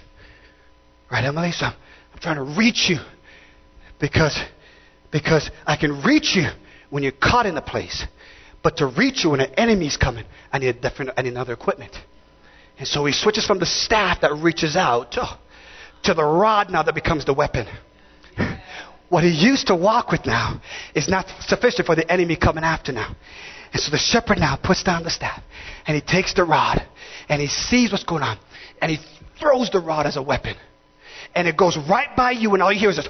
Right, Emily? So I'm, I'm trying to reach you because, because I can reach you when you're caught in a place. But to reach you when an enemy's coming, I need, a different, I need another equipment. And so he switches from the staff that reaches out to, to the rod now that becomes the weapon. (laughs) What he used to walk with now is not sufficient for the enemy coming after now. And so the shepherd now puts down the staff and he takes the rod and he sees what's going on and he throws the rod as a weapon. And it goes right by you and all you hear is this.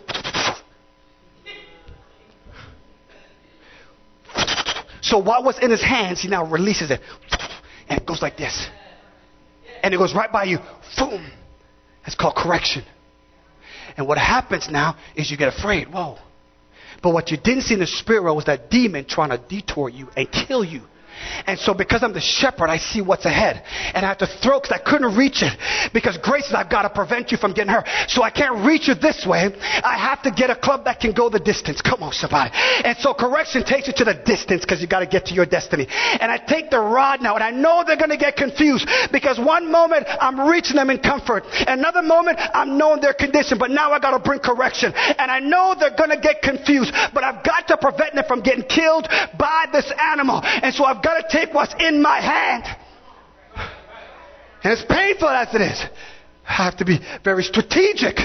So what was in his hands, he now releases it. And it goes like this. And it goes right by you. Boom. It's called correction. And what happens now is you get afraid. Whoa. But what you didn't see in the spirit world was that demon trying to detour you and kill you. And so because I'm the shepherd, I see what's ahead. And I have to throw because I couldn't reach it. Because grace says I've got to prevent you from getting hurt. So I can't reach you this way. I have to get a club that can go the distance. Come on, somebody. And so correction takes you to the distance because you got to get to your destiny. And I take the rod now and I know they're going to get confused because one moment I'm reaching them in comfort. Another moment I'm knowing their condition. But now I got to bring correction. And I know they're going to get confused. But I've got to prevent them from getting killed by this animal. And so I've got got to take what's in my hand. And as painful as it is, I have to be very strategic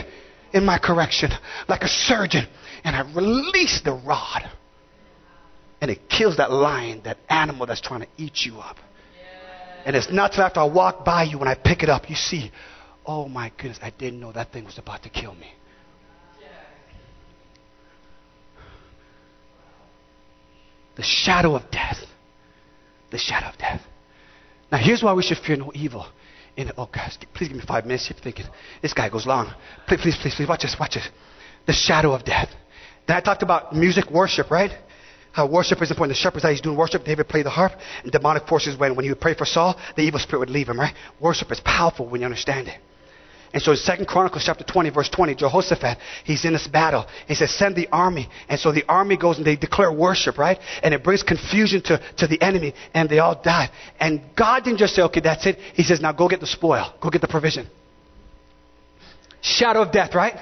in my correction, like a surgeon. And I release the rod. And it kills that lion, that animal that's trying to eat you up. And it's not till after I walk by you when I pick it up, you see, oh my goodness, I didn't know that thing was about to kill me. the shadow of death. The shadow of death. Now, here's why we should fear no evil. In, oh, guys, please give me five minutes. You're thinking, this guy goes long. Please, please, please, please, watch this, watch this. The shadow of death. Then I talked about music worship, right? How worship is important. The shepherd's that he's doing worship. David played the harp. And demonic forces, when, when he would pray for Saul, the evil spirit would leave him, right? Worship is powerful when you understand it. And so 2 Chronicles chapter 20, verse 20, Jehoshaphat, he's in this battle. He says, send the army. And so the army goes and they declare worship, right? And it brings confusion to, to the enemy and they all die. And God didn't just say, okay, that's it. He says, now go get the spoil. Go get the provision. Shadow of death, right?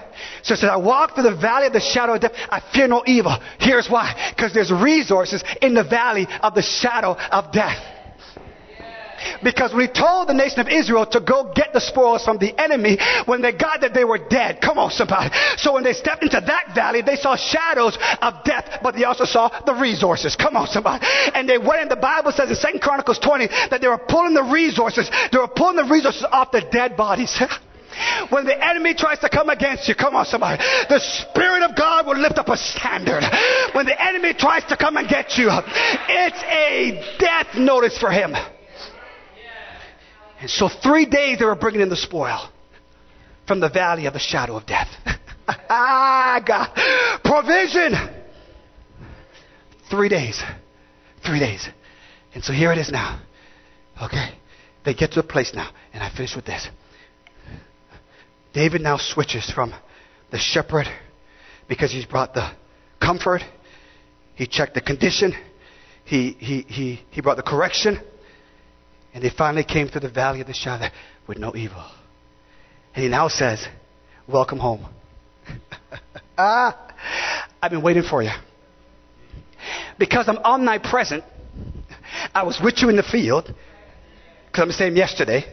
So it says, I walk through the valley of the shadow of death. I fear no evil. Here's why. Because there's resources in the valley of the shadow of death. Because when he told the nation of Israel to go get the spoils from the enemy, when they got there, they were dead. Come on, somebody. So when they stepped into that valley, they saw shadows of death, but they also saw the resources. Come on, somebody. And they went in, the Bible says in 2 Chronicles 20 that they were pulling the resources, they were pulling the resources off the dead bodies. (laughs) When the enemy tries to come against you, come on somebody, the Spirit of God will lift up a standard. When the enemy tries to come and get you, it's a death notice for him. And so three days they were bringing in the spoil from the valley of the shadow of death. ah, (laughs) God. Provision. Three days. Three days. And so here it is now. Okay? They get to a place now. And I finish with this. David now switches from the shepherd because he's brought the comfort. He checked the condition. He, he, he, he brought the correction. And they finally came to the valley of the shadow with no evil. And he now says, Welcome home. (laughs) ah, I've been waiting for you. Because I'm omnipresent, I was with you in the field, because I'm the same yesterday.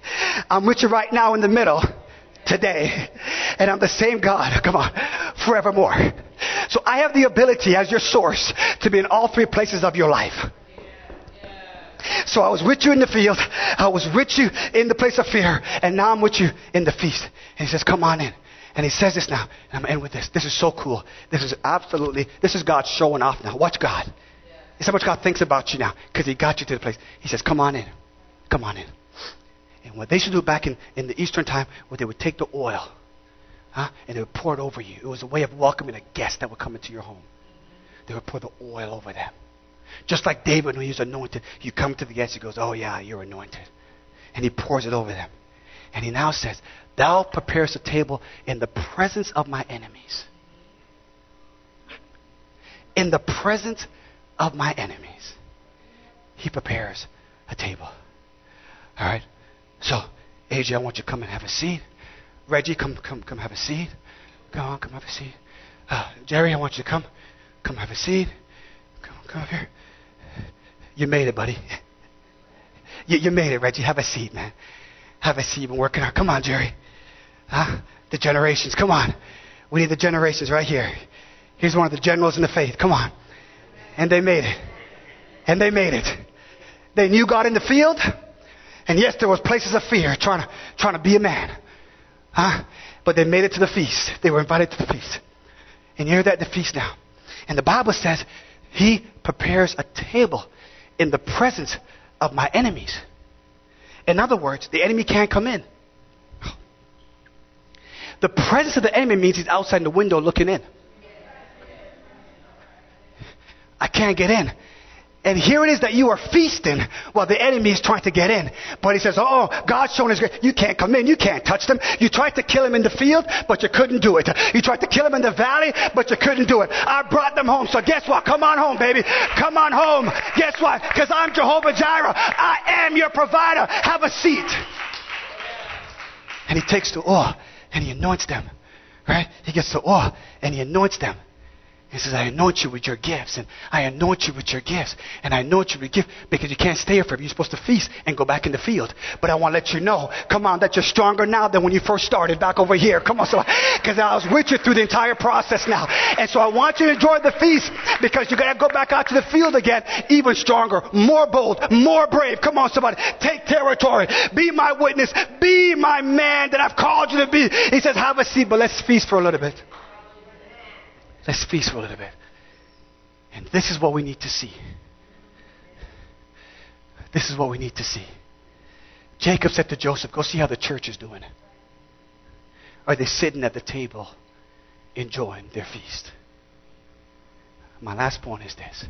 (laughs) I'm with you right now in the middle, today. And I'm the same God, (laughs) come on, forevermore. So I have the ability as your source to be in all three places of your life. So I was with you in the field. I was with you in the place of fear. And now I'm with you in the feast. And he says, come on in. And he says this now. And I'm going to end with this. This is so cool. This is absolutely, this is God showing off now. Watch God. Is how much God thinks about you now. Because he got you to the place. He says, come on in. Come on in. And what they should do back in, in the Eastern time, where they would take the oil. Huh? And they would pour it over you. It was a way of welcoming a guest that would come into your home. They would pour the oil over them. Just like David, when he was anointed, you come to the guest, he goes, Oh, yeah, you're anointed. And he pours it over them. And he now says, Thou preparest a table in the presence of my enemies. In the presence of my enemies, he prepares a table. All right? So, AJ, I want you to come and have a seat. Reggie, come, come, come have a seat. Come on, come have a seat. Uh, Jerry, I want you to come, come have a seat. Come, up here. You made it, buddy. You, you made it, Reggie. Have a seat, man. Have a seat. You've been working hard. Come on, Jerry. Huh? The generations. Come on. We need the generations right here. Here's one of the generals in the faith. Come on. And they made it. And they made it. They knew God in the field. And yes, there was places of fear trying to, trying to be a man. Huh? But they made it to the feast. They were invited to the feast. And you're at the feast now. And the Bible says he prepares a table in the presence of my enemies. In other words, the enemy can't come in. The presence of the enemy means he's outside the window looking in. I can't get in. And here it is that you are feasting while the enemy is trying to get in. But he says, oh, God's shown his grace. You can't come in. You can't touch them. You tried to kill him in the field, but you couldn't do it. You tried to kill him in the valley, but you couldn't do it. I brought them home. So guess what? Come on home, baby. Come on home. Guess what? Because I'm Jehovah Jireh. I am your provider. Have a seat. And he takes the oil and he anoints them. Right? He gets the oil and he anoints them. He says, I anoint you with your gifts, and I anoint you with your gifts, and I anoint you with gifts because you can't stay here forever. You're supposed to feast and go back in the field. But I want to let you know, come on, that you're stronger now than when you first started back over here. Come on, because I was with you through the entire process now, and so I want you to enjoy the feast because you're gonna go back out to the field again, even stronger, more bold, more brave. Come on, somebody, take territory, be my witness, be my man that I've called you to be. He says, have a seat, but let's feast for a little bit. Let's feast for a little bit. And this is what we need to see. This is what we need to see. Jacob said to Joseph, Go see how the church is doing. Are they sitting at the table enjoying their feast? My last point is this.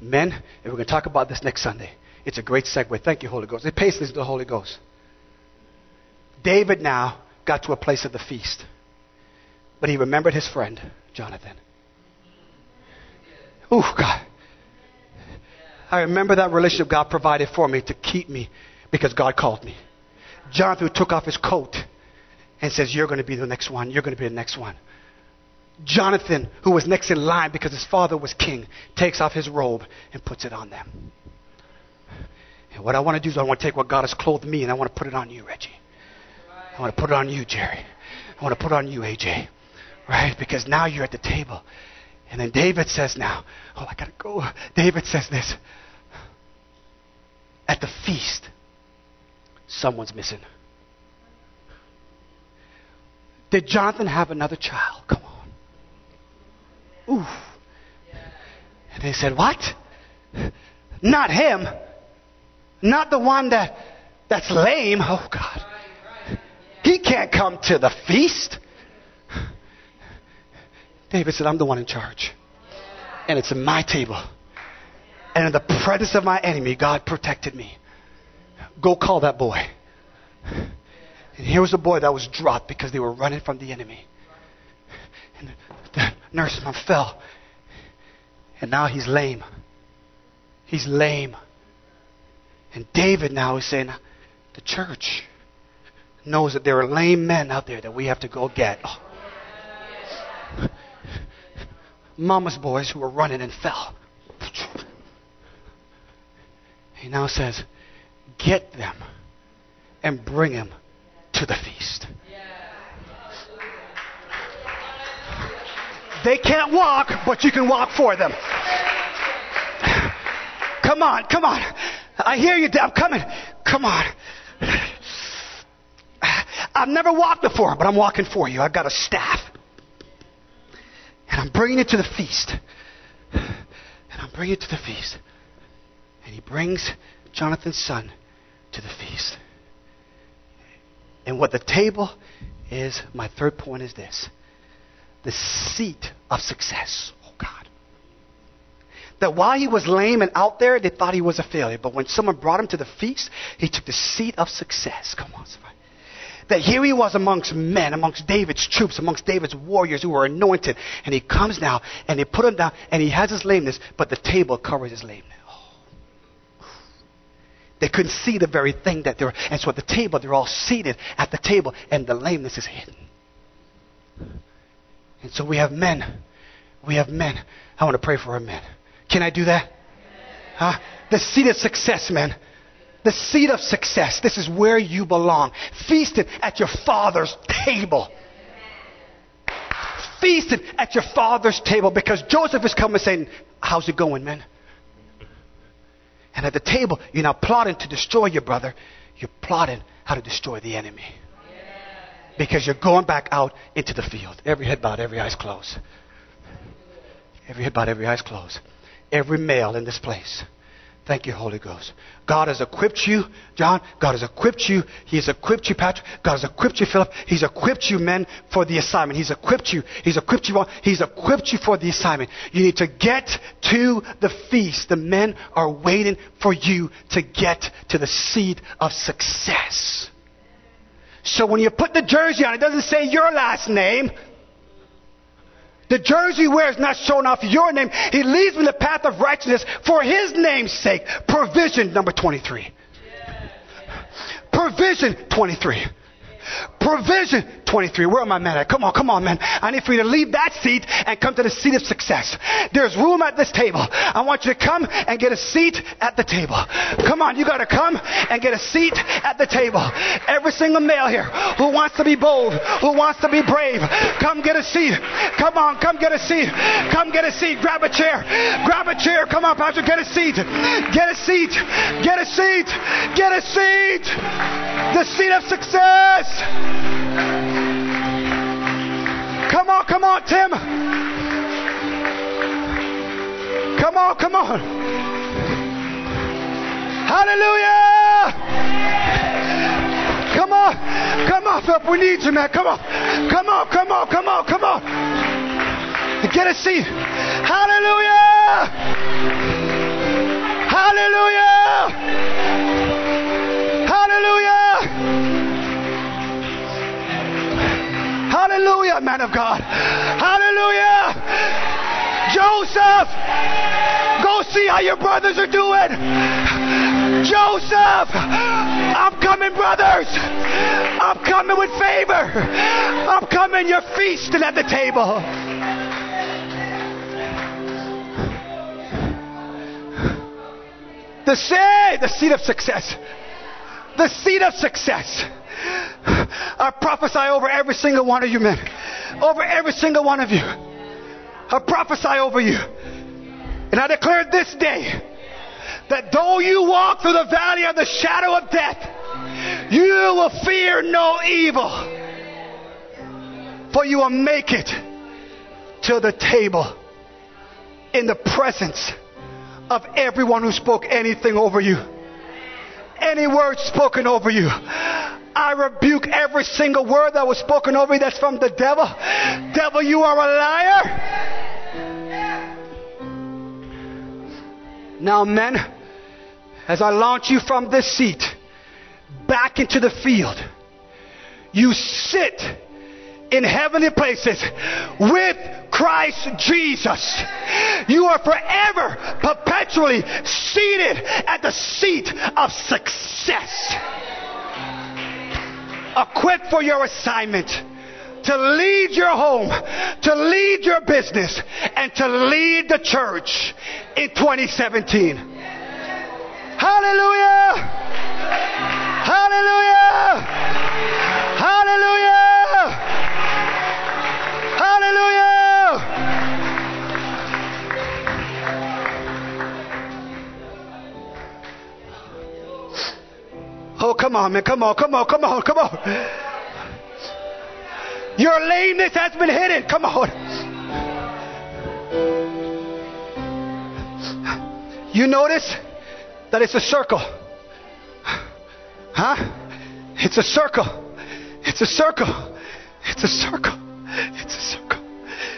Men, and we're going to talk about this next Sunday. It's a great segue. Thank you, Holy Ghost. It pays this to the Holy Ghost. David now got to a place of the feast, but he remembered his friend, Jonathan. Oh, God. I remember that relationship God provided for me to keep me because God called me. Jonathan took off his coat and says, You're going to be the next one. You're going to be the next one. Jonathan, who was next in line because his father was king, takes off his robe and puts it on them. And what I want to do is I want to take what God has clothed me and I want to put it on you, Reggie. I want to put it on you, Jerry. I want to put it on you, AJ. Right? Because now you're at the table. And then David says now, oh, I got to go. David says this. At the feast, someone's missing. Did Jonathan have another child? Come on. Ooh. And they said, What? Not him. Not the one that that's lame. Oh God. He can't come to the feast. David said, I'm the one in charge. And it's in my table. And in the presence of my enemy, God protected me. Go call that boy. And here was a boy that was dropped because they were running from the enemy. And the nurse nurseman fell. And now he's lame. He's lame. And David now is saying, the church knows that there are lame men out there that we have to go get. Oh. Mama's boys who were running and fell. He now says, get them and bring them to the feast. They can't walk, but you can walk for them. Come on, come on. I hear you. I'm coming. Come on. I've never walked before, but I'm walking for you. I've got a staff. And I'm bringing it to the feast. And I'm bringing it to the feast. And he brings Jonathan's son to the feast. And what the table is, my third point is this the seat of success. Oh, God. That while he was lame and out there, they thought he was a failure. But when someone brought him to the feast, he took the seat of success. Come on, somebody. That here he was amongst men, amongst David's troops, amongst David's warriors who were anointed. And he comes now and they put him down and he has his lameness, but the table covers his lameness. (sighs) They couldn't see the very thing that they were. And so at the table, they're all seated at the table, and the lameness is hidden. And so we have men. We have men. I want to pray for our men. Can I do that? Huh? The seat of success, man. The seat of success. This is where you belong. Feasted at your father's table. Feasted at your father's table because Joseph is coming saying, How's it going, man? And at the table, you're now plotting to destroy your brother, you're plotting how to destroy the enemy. Because you're going back out into the field. Every head bowed, every eyes closed. Every head bowed, every eyes closed. Every male in this place Thank you, Holy Ghost. God has equipped you, John. God has equipped you. He has equipped you, Patrick. God has equipped you, Philip. He's equipped you, men, for the assignment. He's equipped you. He's equipped you. He's equipped you for the assignment. You need to get to the feast. The men are waiting for you to get to the seat of success. So when you put the jersey on, it doesn't say your last name. The jersey wears not showing off your name. He leads me the path of righteousness for his name's sake. Provision number 23. Provision 23. Provision 23. Where am I, man? At? Come on, come on, man. I need for you to leave that seat and come to the seat of success. There's room at this table. I want you to come and get a seat at the table. Come on, you got to come and get a seat at the table. Every single male here who wants to be bold, who wants to be brave, come get a seat. Come on, come get a seat. Come get a seat. Grab a chair. Grab a chair. Come on, Pastor, get a seat. Get a seat. Get a seat. Get a seat. The seat of success. Come on, come on, Tim. Come on, come on. Hallelujah. Come on. Come on, Philip. We need you, man. Come on. Come on, come on, come on, come on. Get a seat. Hallelujah. Hallelujah. Hallelujah. Hallelujah, man of God. Hallelujah. Joseph, go see how your brothers are doing. Joseph, I'm coming, brothers. I'm coming with favor. I'm coming. You're feasting at the table. The seed, the seed of success. The seed of success. I prophesy over every single one of you men. Over every single one of you. I prophesy over you. And I declare this day that though you walk through the valley of the shadow of death, you will fear no evil. For you will make it to the table in the presence of everyone who spoke anything over you. Any word spoken over you. I rebuke every single word that was spoken over you that's from the devil. Devil, you are a liar. Now, men, as I launch you from this seat back into the field, you sit in heavenly places with Christ Jesus. You are forever, perpetually seated at the seat of success. Equipped for your assignment to lead your home, to lead your business, and to lead the church in 2017. Hallelujah! Hallelujah! Hallelujah! Oh, come on, man. Come on, come on, come on, come on. Your lameness has been hidden. Come on. You notice that it's a circle. Huh? It's a circle. It's a circle. It's a circle. It's a circle.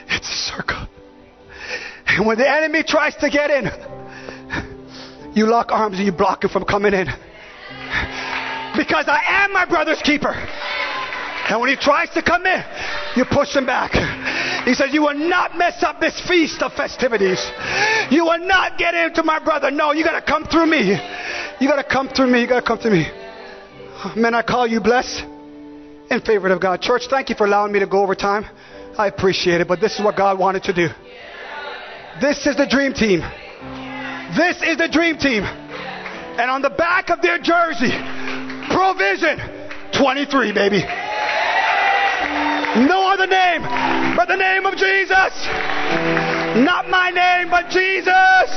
It's a circle. And when the enemy tries to get in, you lock arms and you block him from coming in. Because I am my brother's keeper. And when he tries to come in, you push him back. He says, You will not mess up this feast of festivities. You will not get into my brother. No, you got to come through me. You got to come through me. You got to come through me. Man, I call you blessed and favored of God. Church, thank you for allowing me to go over time. I appreciate it, but this is what God wanted to do. This is the dream team. This is the dream team. And on the back of their jersey, provision 23, baby. No other name but the name of Jesus. Not my name, but Jesus.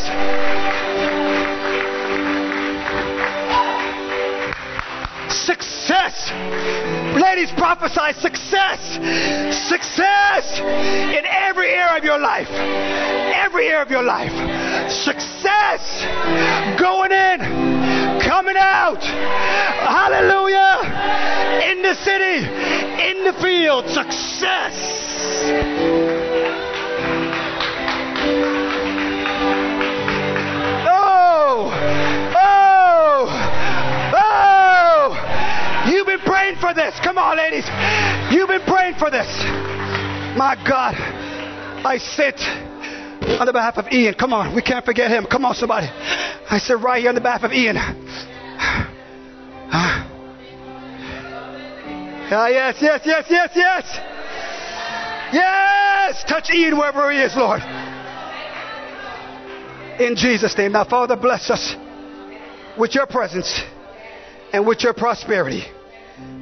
Success. Ladies, prophesy success. Success in every area of your life. Every area of your life. Success. Going in, coming out. Hallelujah. In the city, in the field. Success. Oh, oh, oh. You've been praying for this. Come on, ladies. You've been praying for this. My God, I sit on the behalf of Ian. Come on, we can't forget him. Come on, somebody. I said, right here on the behalf of Ian. Ah, yes, yes, yes, yes, yes. Yes, touch Ian wherever he is, Lord. In Jesus' name. Now, Father, bless us with your presence and with your prosperity.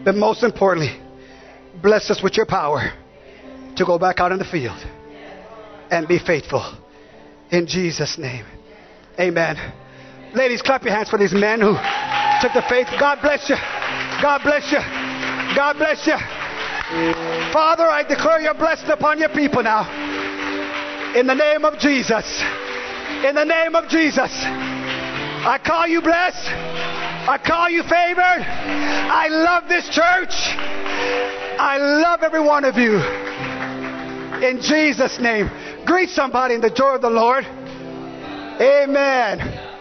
But most importantly, bless us with your power to go back out in the field and be faithful. In Jesus' name. Amen. Ladies, clap your hands for these men who took the faith. God bless you. God bless you. God bless you. Father, I declare your blessing upon your people now. In the name of Jesus. In the name of Jesus. I call you blessed. I call you favored. I love this church. I love every one of you. In Jesus' name. Greet somebody in the joy of the Lord. Amen.